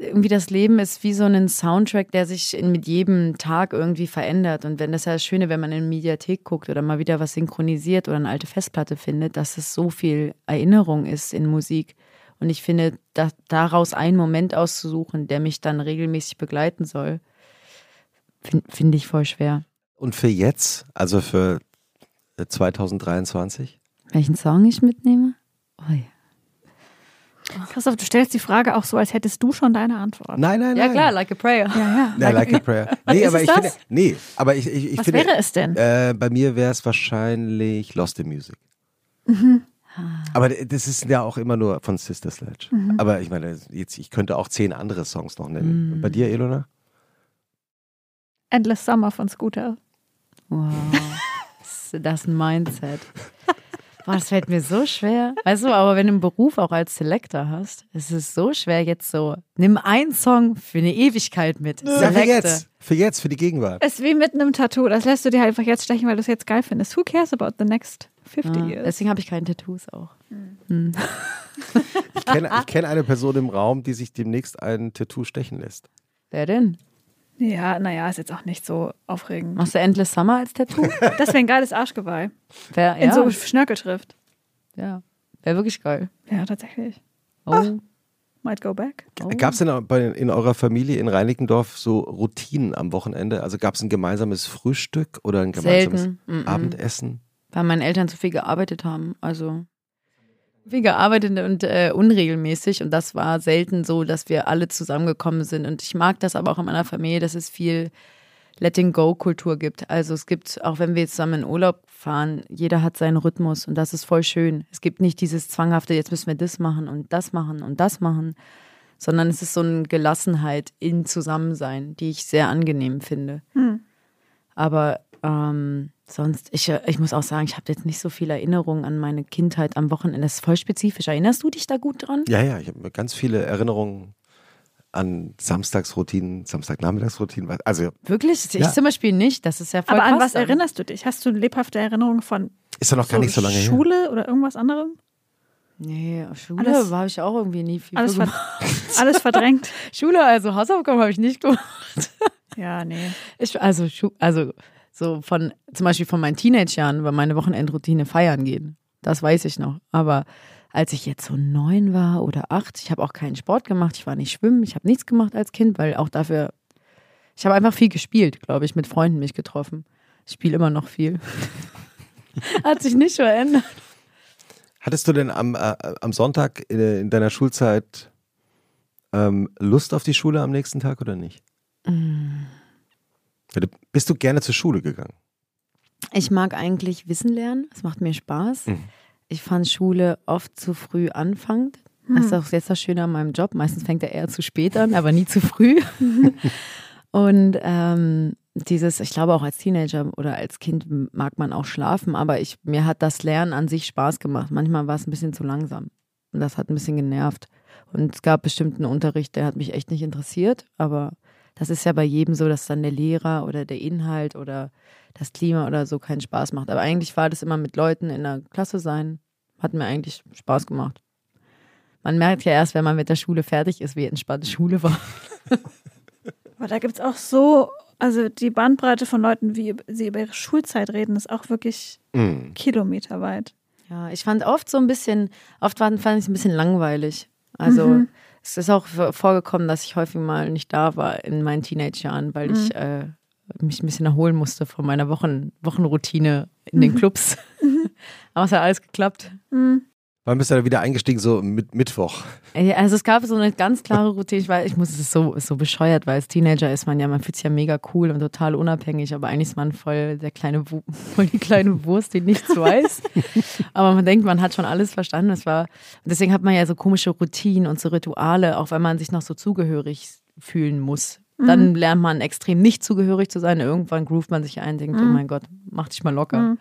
irgendwie das Leben ist wie so ein Soundtrack, der sich mit jedem Tag irgendwie verändert. Und wenn das ja das Schöne, wenn man in eine Mediathek guckt oder mal wieder was synchronisiert oder eine alte Festplatte findet, dass es so viel Erinnerung ist in Musik. Und ich finde, da, daraus einen Moment auszusuchen, der mich dann regelmäßig begleiten soll, finde find ich voll schwer. Und für jetzt, also für äh, 2023? Welchen Song ich mitnehme? Oh ja. Christoph, du stellst die Frage auch so, als hättest du schon deine Antwort. Nein, nein, Ja nein. klar, Like a Prayer. Ja, ja. Ja, like a prayer. Nee, aber ich das? finde, nee, aber ich, ich, ich Was finde, wäre es denn? Äh, bei mir wäre es wahrscheinlich Lost in Music. Mhm. Aber das ist ja auch immer nur von Sister Sledge. Mhm. Aber ich meine, jetzt, ich könnte auch zehn andere Songs noch nennen. Mhm. Bei dir, Elona? Endless Summer von Scooter. Wow. Das- Das ist ein Mindset. Boah, das fällt mir so schwer. Weißt du, aber wenn du einen Beruf auch als Selector hast, es ist so schwer jetzt so, nimm einen Song für eine Ewigkeit mit. Ja, für jetzt. Für jetzt, für die Gegenwart. Ist wie mit einem Tattoo. Das lässt du dir halt einfach jetzt stechen, weil du es jetzt geil findest. Who cares about the next 50 Ja, years? deswegen habe ich keine Tattoos auch. Ich kenne ich kenn eine Person im Raum, die sich demnächst ein Tattoo stechen lässt. Wer denn? Ja, naja, ist jetzt auch nicht so aufregend. Machst du Endless Summer als Tattoo? Das wäre ein geiles Arschgeweih. Wer, In ja, so Schnörkelschrift. ja. Wäre wirklich geil. Ja, tatsächlich. Oh. Might go back. oh. Gab es denn bei, in eurer Familie in Reinickendorf so Routinen am Wochenende? Also gab es ein gemeinsames Frühstück oder ein gemeinsames Selten. Mm-mm. Abendessen? Weil meine Eltern zu viel gearbeitet haben. Also viel gearbeitet und äh, unregelmäßig. Und das war selten so, dass wir alle zusammengekommen sind. Und ich mag das aber auch in meiner Familie, dass es viel Letting-Go-Kultur gibt. Also es gibt, auch wenn wir jetzt zusammen in Urlaub fahren, jeder hat seinen Rhythmus und das ist voll schön. Es gibt nicht dieses zwanghafte, jetzt müssen wir das machen und das machen und das machen, sondern es ist so eine Gelassenheit in Zusammensein, die ich sehr angenehm finde. Aber ähm, sonst, ich, äh, ich muss auch sagen, ich habe jetzt nicht so viele Erinnerungen an meine Kindheit am Wochenende. Das ist voll spezifisch. Erinnerst du dich da gut dran? Ja, ja, ich habe ganz viele Erinnerungen an Samstagsroutinen, Samstagnachmittagsroutinen. Also Wirklich? Ich Ja. zum Beispiel nicht. Das ist ja voll Aber an krass was dann. erinnerst du dich? Hast du lebhafte Erinnerungen von ist doch noch gar nicht so lange her. Schule oder irgendwas anderem? Nee, auf Schule Alles- habe ich auch irgendwie nie viel Alles, gemacht. alles verdrängt. Schule, also Hausaufgaben habe ich nicht gemacht. Ja, nee. Ich, also, also so von, zum Beispiel von meinen Teenage-Jahren war meine Wochenendroutine feiern gehen. Das weiß ich noch. Aber als ich jetzt so neun war oder acht, ich habe auch keinen Sport gemacht, ich war nicht schwimmen, ich habe nichts gemacht als Kind, weil auch dafür, ich habe einfach viel gespielt, glaube ich, mit Freunden mich getroffen. Ich spiele immer noch viel. Hat sich nicht verändert. Hattest du denn am, äh, am Sonntag in, in deiner Schulzeit ähm, Lust auf die Schule am nächsten Tag oder nicht? Mm. Bist du gerne zur Schule gegangen? Ich mag eigentlich Wissen lernen. Es macht mir Spaß. Mhm. Ich fand Schule oft zu früh anfangend. Das ist auch jetzt das Schöne an meinem Job. Meistens fängt er eher zu spät an, aber nie zu früh. Und ähm, dieses, ich glaube auch als Teenager oder als Kind mag man auch schlafen, aber ich, mir hat das Lernen an sich Spaß gemacht. Manchmal war es ein bisschen zu langsam. Und das hat ein bisschen genervt. Und es gab bestimmten Unterricht, der hat mich echt nicht interessiert, aber das ist ja bei jedem so, dass dann der Lehrer oder der Inhalt oder das Klima oder so keinen Spaß macht. Aber eigentlich war das immer mit Leuten in der Klasse sein, hat mir eigentlich Spaß gemacht. Man merkt ja erst, wenn man mit der Schule fertig ist, wie entspannt Schule war. Aber da gibt es auch so, also die Bandbreite von Leuten, wie sie über ihre Schulzeit reden, ist auch wirklich Mhm. kilometerweit. Ja, ich fand oft so ein bisschen, oft fand, fand ich es ein bisschen langweilig. Also es ist auch vorgekommen, dass ich häufig mal nicht da war in meinen Teenage-Jahren, weil ich äh, mich ein bisschen erholen musste von meiner Wochen, Wochenroutine in den Clubs. Aber es hat alles geklappt. Wann bist du da wieder eingestiegen, so mit Mittwoch? Ja, Also es gab so eine ganz klare Routine. Ich weiß, ich muss es ist so, so bescheuert, weil als Teenager ist man ja, man fühlt sich ja mega cool und total unabhängig, aber eigentlich ist man voll der kleine, voll die kleine Wurst, die nichts weiß. aber man denkt, man hat schon alles verstanden. Es war, deswegen hat man ja so komische Routinen und so Rituale, auch wenn man sich noch so zugehörig fühlen muss. Dann lernt man extrem nicht zugehörig zu sein. Irgendwann groovt man sich ein, denkt, oh mein Gott, mach dich mal locker.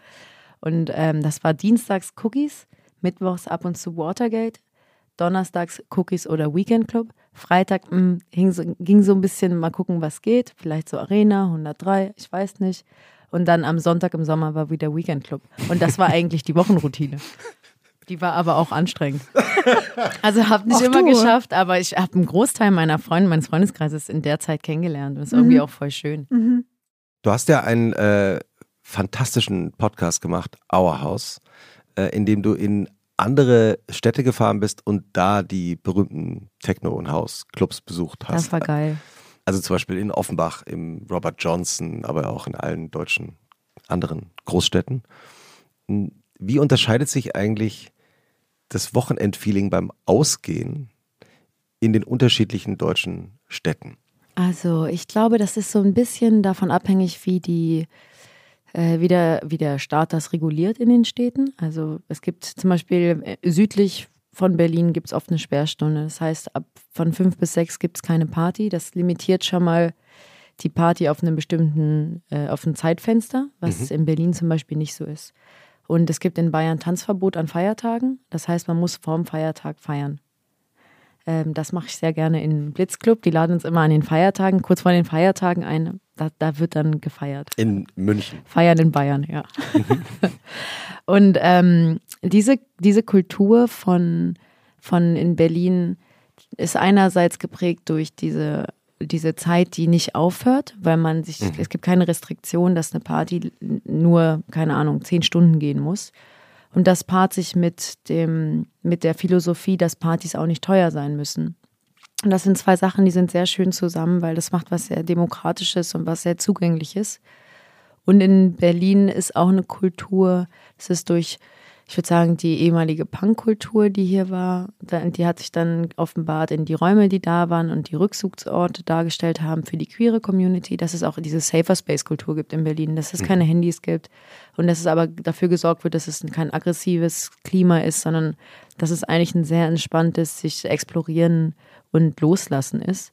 Und ähm, das war dienstags Cookies, mittwochs ab und zu Watergate, donnerstags Cookies oder Weekend Club. Freitag mh, hing so, ging so ein bisschen mal gucken, was geht. Vielleicht so Arena, 103, ich weiß nicht. Und dann am Sonntag im Sommer war wieder Weekend Club. Und das war eigentlich die Wochenroutine. Die war aber auch anstrengend. Also habe nicht Ach immer du. geschafft, aber ich habe einen Großteil meiner Freunde, meines Freundeskreises in der Zeit kennengelernt. Und das ist irgendwie auch voll schön. Du hast ja einen äh, fantastischen Podcast gemacht, Our House, äh, in dem du in andere Städte gefahren bist und da die berühmten Techno- und House-Clubs besucht hast. Das war geil. Also zum Beispiel in Offenbach, im Robert Johnson, aber auch in allen deutschen anderen Großstädten. Wie unterscheidet sich eigentlich das Wochenendfeeling beim Ausgehen in den unterschiedlichen deutschen Städten? Also ich glaube, das ist so ein bisschen davon abhängig, wie die äh, wie, der, wie der Staat das reguliert in den Städten. Also es gibt zum Beispiel äh, südlich von Berlin gibt es oft eine Sperrstunde. Das heißt, ab von fünf bis sechs gibt es keine Party. Das limitiert schon mal die Party auf einem bestimmten, äh, auf ein Zeitfenster, was in Berlin zum Beispiel nicht so ist. Und es gibt in Bayern Tanzverbot an Feiertagen. Das heißt, man muss vorm Feiertag feiern. Ähm, das mache ich sehr gerne in Blitzclub. Die laden uns immer an den Feiertagen, kurz vor den Feiertagen ein. Da, da wird dann gefeiert. In München. Feiern in Bayern, ja. Und ähm, diese, diese Kultur von, von in Berlin ist einerseits geprägt durch diese, diese Zeit, die nicht aufhört, weil man sich, es gibt keine Restriktion, dass eine Party nur, keine Ahnung, zehn Stunden gehen muss. Und das paart sich mit dem, mit der Philosophie, dass Partys auch nicht teuer sein müssen. Und das sind zwei Sachen, die sind sehr schön zusammen, weil das macht was sehr Demokratisches und was sehr Zugängliches. Und in Berlin ist auch eine Kultur, das ist durch, ich würde sagen, die ehemalige Punkkultur, die hier war, die hat sich dann offenbart in die Räume, die da waren und die Rückzugsorte dargestellt haben für die queere Community, dass es auch diese Safer Space Kultur gibt in Berlin, dass es keine Handys gibt und dass es aber dafür gesorgt wird, dass es kein aggressives Klima ist, sondern dass es eigentlich ein sehr entspanntes sich explorieren und loslassen ist.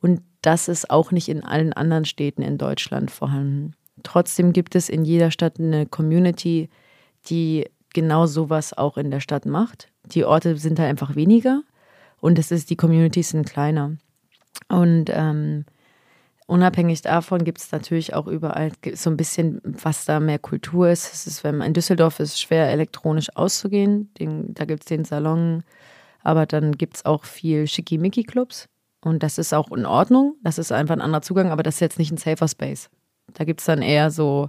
Und das ist auch nicht in allen anderen Städten in Deutschland vorhanden. Trotzdem gibt es in jeder Stadt eine Community, die genau sowas auch in der Stadt macht. Die Orte sind halt einfach weniger und es ist, die Communities sind kleiner. Und ähm, unabhängig davon gibt es natürlich auch überall so ein bisschen, was da mehr Kultur ist. Es ist, wenn man in Düsseldorf ist es schwer, elektronisch auszugehen. Den, da gibt es den Salon, aber dann gibt es auch viel Schickimicki-Clubs. Und das ist auch in Ordnung. Das ist einfach ein anderer Zugang, aber das ist jetzt nicht ein safer Space. Da gibt es dann eher so,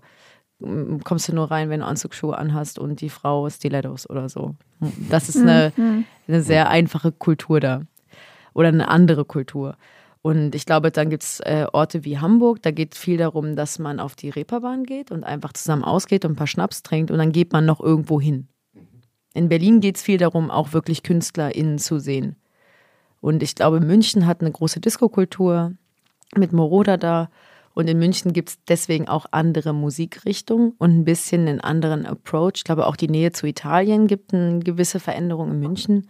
kommst du nur rein, wenn du Anzugsschuhe anhast und die Frau Stilettos oder so. Das ist eine, eine sehr einfache Kultur da. Oder eine andere Kultur. Und ich glaube, dann gibt es äh, Orte wie Hamburg, da geht viel darum, dass man auf die Reeperbahn geht und einfach zusammen ausgeht und ein paar Schnaps trinkt und dann geht man noch irgendwo hin. In Berlin geht es viel darum, auch wirklich KünstlerInnen zu sehen. Und ich glaube, München hat eine große Diskokultur mit Moroder da. Und in München gibt es deswegen auch andere Musikrichtungen und ein bisschen einen anderen Approach. Ich glaube, auch die Nähe zu Italien gibt eine gewisse Veränderung in München.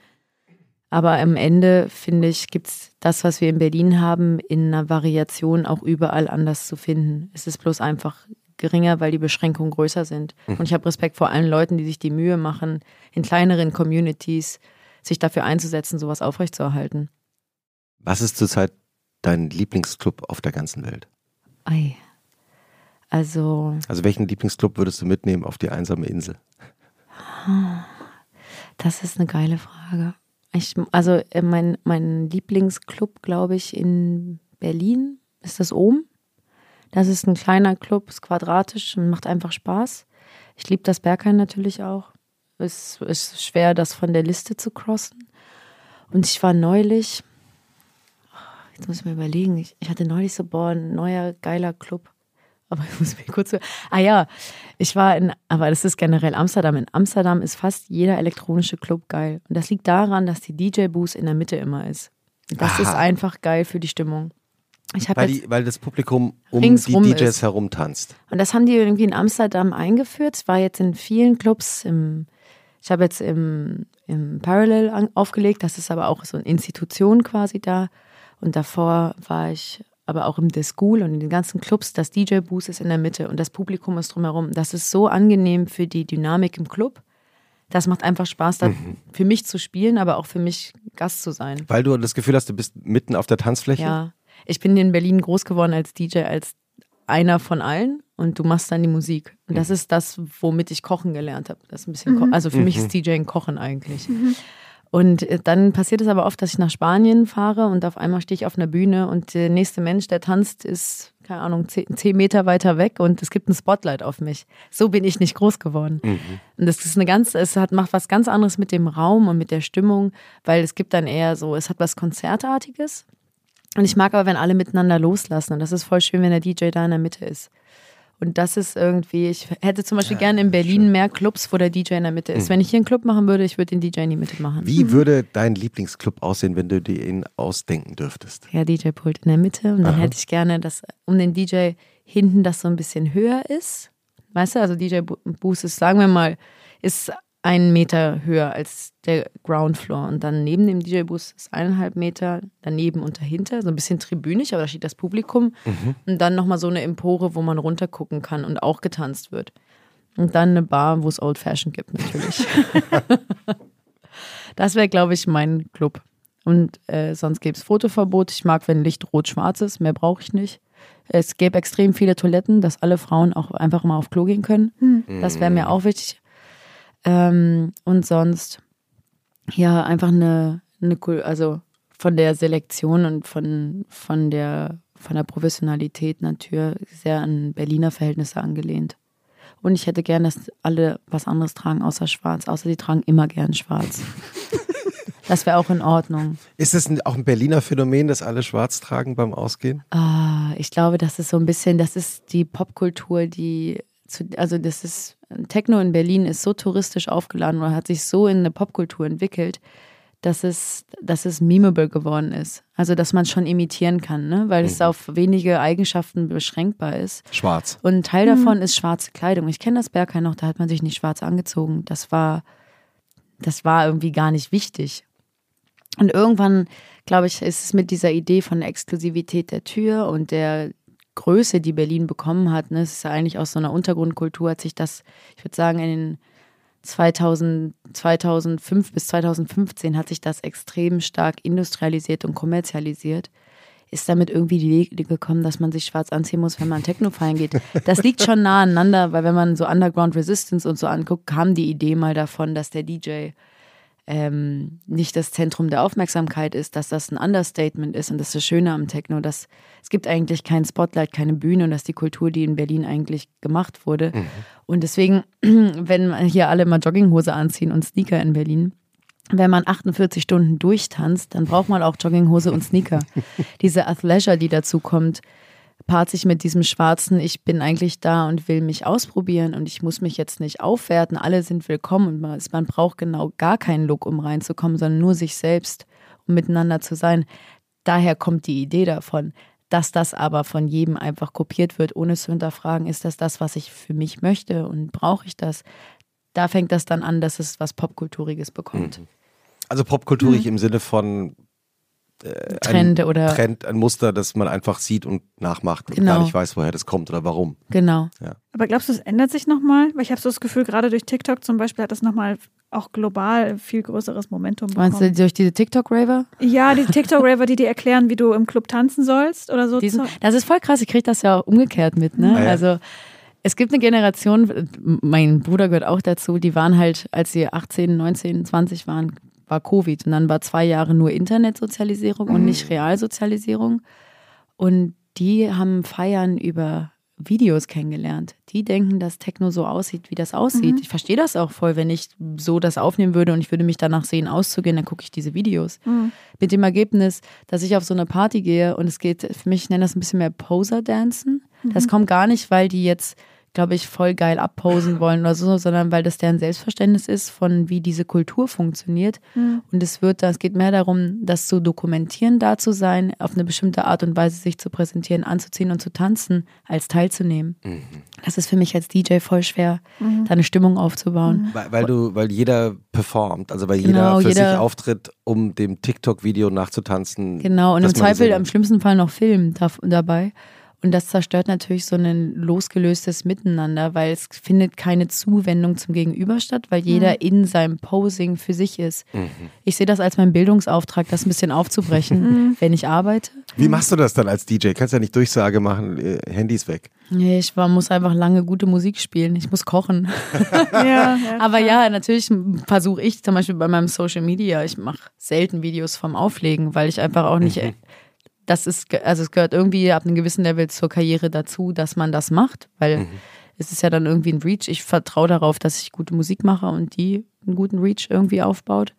Aber am Ende, finde ich, gibt es das, was wir in Berlin haben, in einer Variation auch überall anders zu finden. Es ist bloß einfach geringer, weil die Beschränkungen größer sind. Mhm. Und ich habe Respekt vor allen Leuten, die sich die Mühe machen, in kleineren Communities sich dafür einzusetzen, sowas aufrechtzuerhalten. Was ist zurzeit dein Lieblingsclub auf der ganzen Welt? Ei. Also. Also welchen Lieblingsclub würdest du mitnehmen auf die einsame Insel? Das ist eine geile Frage. Ich, also äh, mein, mein Lieblingsclub, glaube ich, in Berlin ist das Ohm. Das ist ein kleiner Club, ist quadratisch und macht einfach Spaß. Ich liebe das Berghain natürlich auch. Es ist schwer, das von der Liste zu crossen. Und ich war neulich, jetzt muss ich mir überlegen, ich, ich hatte neulich so, boah, ein neuer geiler Club. Aber ich muss mir kurz. Ah ja, ich war in, aber das ist generell Amsterdam. In Amsterdam ist fast jeder elektronische Club geil. Und das liegt daran, dass die DJ-Booth in der Mitte immer ist. Das Aha. ist einfach geil für die Stimmung. weil, die, weil das Publikum um die DJs ist. herum tanzt. Und das haben die irgendwie in Amsterdam eingeführt. Es war jetzt in vielen Clubs im, ich habe jetzt im, im Parallel an, aufgelegt, das ist aber auch so eine Institution quasi da. Und davor war ich aber auch im The School und in den ganzen Clubs, das DJ-Booth ist in der Mitte und das Publikum ist drumherum. Das ist so angenehm für die Dynamik im Club. Das macht einfach Spaß, da mhm. für mich zu spielen, aber auch für mich Gast zu sein. Weil du das Gefühl hast, du bist mitten auf der Tanzfläche? Ja. Ich bin in Berlin groß geworden als DJ, als einer von allen und du machst dann die Musik. Und das mhm. ist das, womit ich kochen gelernt habe. Das ist ein bisschen, mhm. also für mich ist mhm. DJ ein Kochen eigentlich. Und äh, dann passiert es aber oft, dass ich nach Spanien fahre und auf einmal stehe ich auf einer Bühne und der nächste Mensch, der tanzt, ist, keine Ahnung, zehn, zehn Meter weiter weg und es gibt ein Spotlight auf mich. So bin ich nicht groß geworden. Mhm. Und das ist eine ganz, es hat, macht was ganz anderes mit dem Raum und mit der Stimmung, weil es gibt dann eher so, es hat was Konzertartiges. Und ich mag aber, wenn alle miteinander loslassen. Und das ist voll schön, wenn der DJ da in der Mitte ist. Und das ist irgendwie, ich hätte zum Beispiel ja, gerne in Berlin schön. mehr Clubs, wo der DJ in der Mitte ist. Mhm. Wenn ich hier einen Club machen würde, ich würde den DJ in die Mitte machen. Wie mhm. würde dein Lieblingsclub aussehen, wenn du dir ihn ausdenken dürftest? Ja, DJ-Pult in der Mitte. Und dann Aha. hätte ich gerne, dass um den DJ hinten das so ein bisschen höher ist. Weißt du, also DJ-Boost ist, sagen wir mal, ist einen Meter höher als der Ground Floor. Und dann neben dem DJ-Bus ist eineinhalb Meter, daneben und dahinter, so ein bisschen tribünig, aber da steht das Publikum. Mhm. Und dann nochmal so eine Empore, wo man runtergucken kann und auch getanzt wird. Und dann eine Bar, wo es Old Fashion gibt, natürlich. das wäre, glaube ich, mein Club. Und äh, sonst gäbe es Fotoverbot. Ich mag, wenn Licht rot-schwarz ist. Mehr brauche ich nicht. Es gäbe extrem viele Toiletten, dass alle Frauen auch einfach mal auf Klo gehen können. Hm. Das wäre mir auch wichtig. Ähm, und sonst, ja, einfach eine, eine, also von der Selektion und von, von der, von der Professionalität natürlich sehr an Berliner Verhältnisse angelehnt. Und ich hätte gern, dass alle was anderes tragen außer schwarz. Außer die tragen immer gern schwarz. Das wäre auch in Ordnung. Ist das auch ein Berliner Phänomen, dass alle schwarz tragen beim Ausgehen? Ah, ich glaube, das ist so ein bisschen, das ist die Popkultur, die zu, also das ist, Techno in Berlin ist so touristisch aufgeladen oder hat sich so in eine Popkultur entwickelt, dass es, dass es memeable geworden ist. Also, dass man es schon imitieren kann, ne? weil mhm. es auf wenige Eigenschaften beschränkbar ist. Schwarz. Und ein Teil mhm. davon ist schwarze Kleidung. Ich kenne das Berghain noch, da hat man sich nicht schwarz angezogen. Das war, das war irgendwie gar nicht wichtig. Und irgendwann, glaube ich, ist es mit dieser Idee von Exklusivität der Tür und der Größe, die Berlin bekommen hat, ne, es ist ja eigentlich aus so einer Untergrundkultur, hat sich das, ich würde sagen, in den 2000, 2005 bis 2015 hat sich das extrem stark industrialisiert und kommerzialisiert. Ist damit irgendwie die Idee gekommen, dass man sich schwarz anziehen muss, wenn man Techno feiern geht. Das liegt schon nah aneinander, weil wenn man so Underground Resistance und so anguckt, kam die Idee mal davon, dass der DJ ähm, nicht das Zentrum der Aufmerksamkeit ist, dass das ein Understatement ist und das ist das Schöne am Techno, dass es gibt eigentlich kein Spotlight, keine Bühne und das ist die Kultur, die in Berlin eigentlich gemacht wurde. Mhm. Und deswegen, wenn hier alle mal Jogginghose anziehen und Sneaker in Berlin, wenn man 48 Stunden durchtanzt, dann braucht man auch Jogginghose und Sneaker. Diese Athleisure, die dazu kommt, paart sich mit diesem schwarzen, ich bin eigentlich da und will mich ausprobieren und ich muss mich jetzt nicht aufwerten, alle sind willkommen und man, man braucht genau gar keinen Look, um reinzukommen, sondern nur sich selbst um miteinander zu sein. Daher kommt die Idee davon. Dass das aber von jedem einfach kopiert wird, ohne zu hinterfragen, ist das das, was ich für mich möchte und brauche ich das? Da fängt das dann an, dass es was Popkulturiges bekommt. Also popkulturig im Sinne von äh, Trend ein oder- Trend, ein Muster, das man einfach sieht und nachmacht und Genau. gar nicht weiß, woher das kommt oder warum. Genau. Aber glaubst du, es ändert sich nochmal? Weil ich habe so das Gefühl, gerade durch TikTok zum Beispiel hat das nochmal auch global viel größeres Momentum bekommen. Meinst du durch diese TikTok-Raver? Ja, die TikTok-Raver, die dir erklären, wie du im Club tanzen sollst oder so. Diesen, das ist voll krass, ich kriege das ja auch umgekehrt mit. Ne? Ah, ja. Also es gibt eine Generation, mein Bruder gehört auch dazu, die waren halt, als sie 18, 19, 20 waren, war Covid und dann war zwei Jahre nur Internetsozialisierung und nicht Realsozialisierung. Und die haben Feiern über Videos kennengelernt. Die denken, dass Techno so aussieht, wie das aussieht. Ich verstehe das auch voll, wenn ich so das aufnehmen würde und ich würde mich danach sehen, auszugehen, dann gucke ich diese Videos. Mit dem Ergebnis, dass ich auf so eine Party gehe und es geht, für mich ich nenne das ein bisschen mehr Poser-Dancen. Das kommt gar nicht, weil die jetzt, glaube ich, voll geil abposen wollen oder so, sondern weil das deren Selbstverständnis ist von wie diese Kultur funktioniert. Und es wird, es geht mehr darum, das zu dokumentieren, da zu sein, auf eine bestimmte Art und Weise sich zu präsentieren, anzuziehen und zu tanzen, als teilzunehmen. Das ist für mich als DJ voll schwer, da eine Stimmung aufzubauen. Weil, weil du, weil jeder performt, also weil Genau, jeder für jeder- sich auftritt, um dem TikTok-Video nachzutanzen. Genau, und im Zweifel am schlimmsten Fall noch Film da, dabei. Und das zerstört natürlich so ein losgelöstes Miteinander, weil es findet keine Zuwendung zum Gegenüber statt, weil jeder in seinem Posing für sich ist. Ich sehe das als meinen Bildungsauftrag, das ein bisschen aufzubrechen, wenn ich arbeite. Wie machst du das dann als DJ? Kannst ja nicht Durchsage machen, äh, Handys weg. Nee, Ich war, muss einfach lange gute Musik spielen. Ich muss kochen. Ja, ja. Aber ja, natürlich versuche ich zum Beispiel bei meinem Social Media, ich mache selten Videos vom Auflegen, weil ich einfach auch nicht, das ist, also es gehört irgendwie ab einem gewissen Level zur Karriere dazu, dass man das macht, weil es ist ja dann irgendwie ein Reach. Ich vertraue darauf, dass ich gute Musik mache und die einen guten Reach irgendwie aufbaut.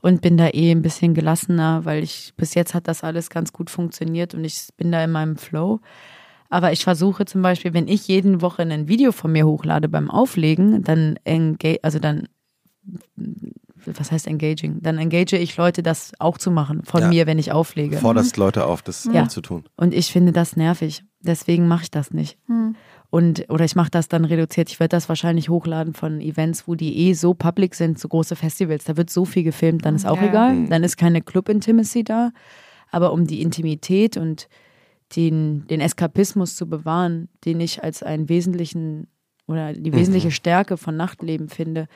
Und bin da eh ein bisschen gelassener, weil ich bis jetzt hat das alles ganz gut funktioniert und ich bin da in meinem Flow. Aber ich versuche zum Beispiel, wenn ich jeden Woche ein Video von mir hochlade beim Auflegen, dann engage, also dann, was heißt engaging? Dann engage ich Leute, das auch zu machen von Ja. mir, wenn ich auflege. Forderst Leute auf, das Ja. auch zu tun. Und ich finde das nervig. Deswegen mache ich das nicht. Und, oder ich mache das dann reduziert. Ich werde das wahrscheinlich hochladen von Events, wo die eh so public sind, so große Festivals. Da wird so viel gefilmt, dann ist auch Ja. egal. Dann ist keine Club-Intimacy da. Aber um die Intimität und den, den Eskapismus zu bewahren, den ich als einen wesentlichen oder die wesentliche Stärke von Nachtleben finde,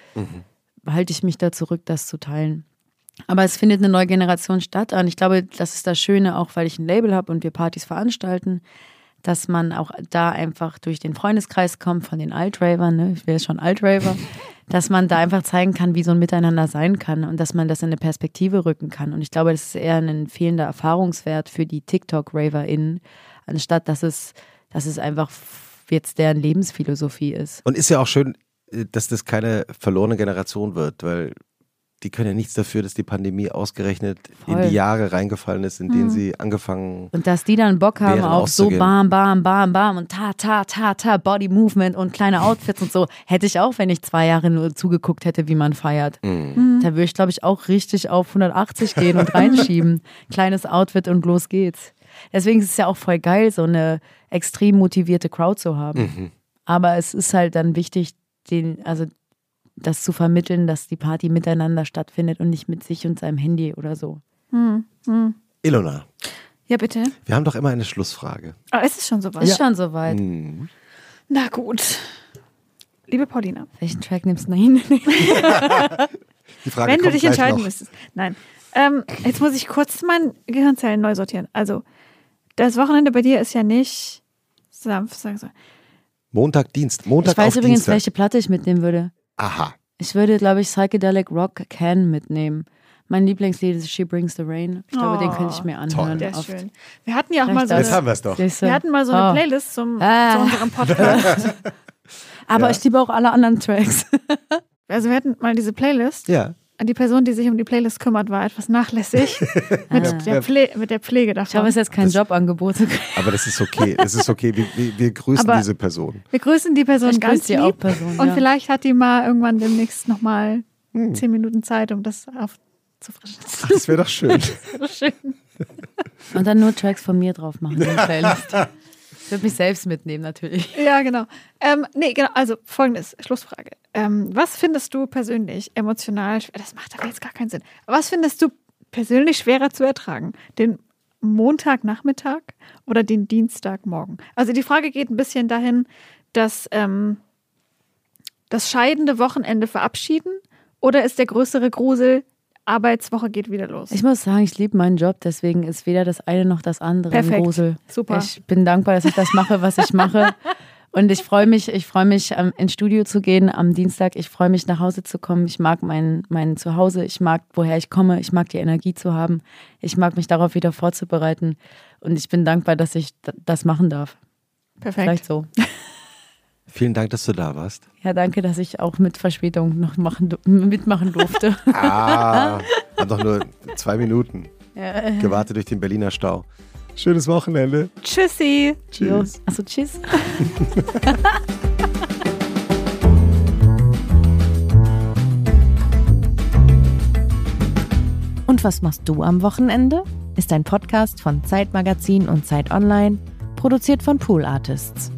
halte ich mich da zurück, das zu teilen. Aber es findet eine neue Generation statt und ich glaube, das ist das Schöne, auch weil ich ein Label habe und wir Partys veranstalten, dass man auch da einfach durch den Freundeskreis kommt von den Altravern, ne? ich wäre schon Altraver, dass man da einfach zeigen kann, wie so ein Miteinander sein kann und dass man das in eine Perspektive rücken kann. Und ich glaube, das ist eher ein fehlender Erfahrungswert für die TikTok-RaverInnen, anstatt dass es, dass es einfach jetzt deren Lebensphilosophie ist. Und ist ja auch schön, dass das keine verlorene Generation wird, weil die können ja nichts dafür, dass die Pandemie ausgerechnet in Voll. die Jahre reingefallen ist, in denen sie angefangen Und dass die dann Bock haben auf so bam, bam, bam, bam und ta, ta, ta, ta, Body Movement und kleine Outfits und so. Hätte ich auch, wenn ich zwei Jahre nur zugeguckt hätte, wie man feiert. Mhm. Da würde ich, glaube ich, auch richtig auf 180 gehen und reinschieben. Kleines Outfit und los geht's. Deswegen ist es ja auch voll geil, so eine extrem motivierte Crowd zu haben. Mhm. Aber es ist halt dann wichtig, den, also das zu vermitteln, dass die Party miteinander stattfindet und nicht mit sich und seinem Handy oder so. Ilona, Ja, bitte. wir haben doch immer eine Schlussfrage. Ah, ist es schon soweit? Ist schon soweit. Mhm. Na gut. Liebe Paulina, Welchen Track nimmst du hin? Die Frage wenn du kommt dich gleich entscheiden noch. müsstest. Nein. Ähm, jetzt muss ich kurz meine Gehirnzellen neu sortieren. Also, das Wochenende bei dir ist ja nicht sanft, sag so. Montag, Dienst. Montag Ich weiß auf übrigens, Dienstag. welche Platte ich mitnehmen würde. Aha. Ich würde, glaube ich, Psychedelic Rock Can mitnehmen. Mein Lieblingslied ist She Brings the Rain. Ich glaube, den könnte ich mir anhören. Toll. Der ist oft. schön. Wir hatten ja auch mal so Vielleicht Jetzt haben eine, wir es doch. Wir hatten mal so eine Oh. Playlist zum, Ah. zu unserem Podcast. Aber Ja. ich liebe auch alle anderen Tracks. Also wir hatten mal diese Playlist. Ja. Die Person, die sich um die Playlist kümmert, war etwas nachlässig mit, Ah. der, Pfle mit der Pflege Ich habe davon. es jetzt kein Jobangebot. Aber das ist okay. Das ist okay. Wir, wir, wir grüßen Aber- diese Person. Wir grüßen die Person Ich ganz lieb. auch Person, Und ja. vielleicht hat die mal irgendwann demnächst nochmal Hm. zehn Minuten Zeit, um das zu frisch. Ach, das wäre doch schön. Das wäre schön. Und dann nur Tracks von mir drauf machen. Ich würde mich selbst mitnehmen, natürlich. Ja, genau. Ähm, nee, genau. Also folgendes, Schlussfrage. Ähm, was findest du persönlich emotional? Das macht aber jetzt gar keinen Sinn. Was findest du persönlich schwerer zu ertragen? Den Montagnachmittag oder den Dienstagmorgen? Also die Frage geht ein bisschen dahin, dass ähm, das scheidende Wochenende verabschieden oder ist der größere Grusel, Arbeitswoche geht wieder los? Ich muss sagen, ich liebe meinen Job, deswegen ist weder das eine noch das andere ein Perfekt. Grusel. Super. Ich bin dankbar, dass ich das mache, was ich mache. Und ich freue mich, ich freue mich, ähm, ins Studio zu gehen am Dienstag. Ich freue mich, nach Hause zu kommen. Ich mag mein, mein Zuhause. Ich mag, woher ich komme. Ich mag die Energie zu haben. Ich mag mich darauf wieder vorzubereiten. Und ich bin dankbar, dass ich das machen darf. Perfekt. Vielleicht so. Vielen Dank, dass du da warst. Ja, danke, dass ich auch mit Verspätung noch machen, mitmachen durfte. Ah, hat doch nur zwei Minuten ja. gewartet durch den Berliner Stau. Schönes Wochenende. Tschüssi. Tschüss. Achso, tschüss. Und was machst du am Wochenende? Ist ein Podcast von Zeitmagazin und Zeit Online, produziert von Pool Artists.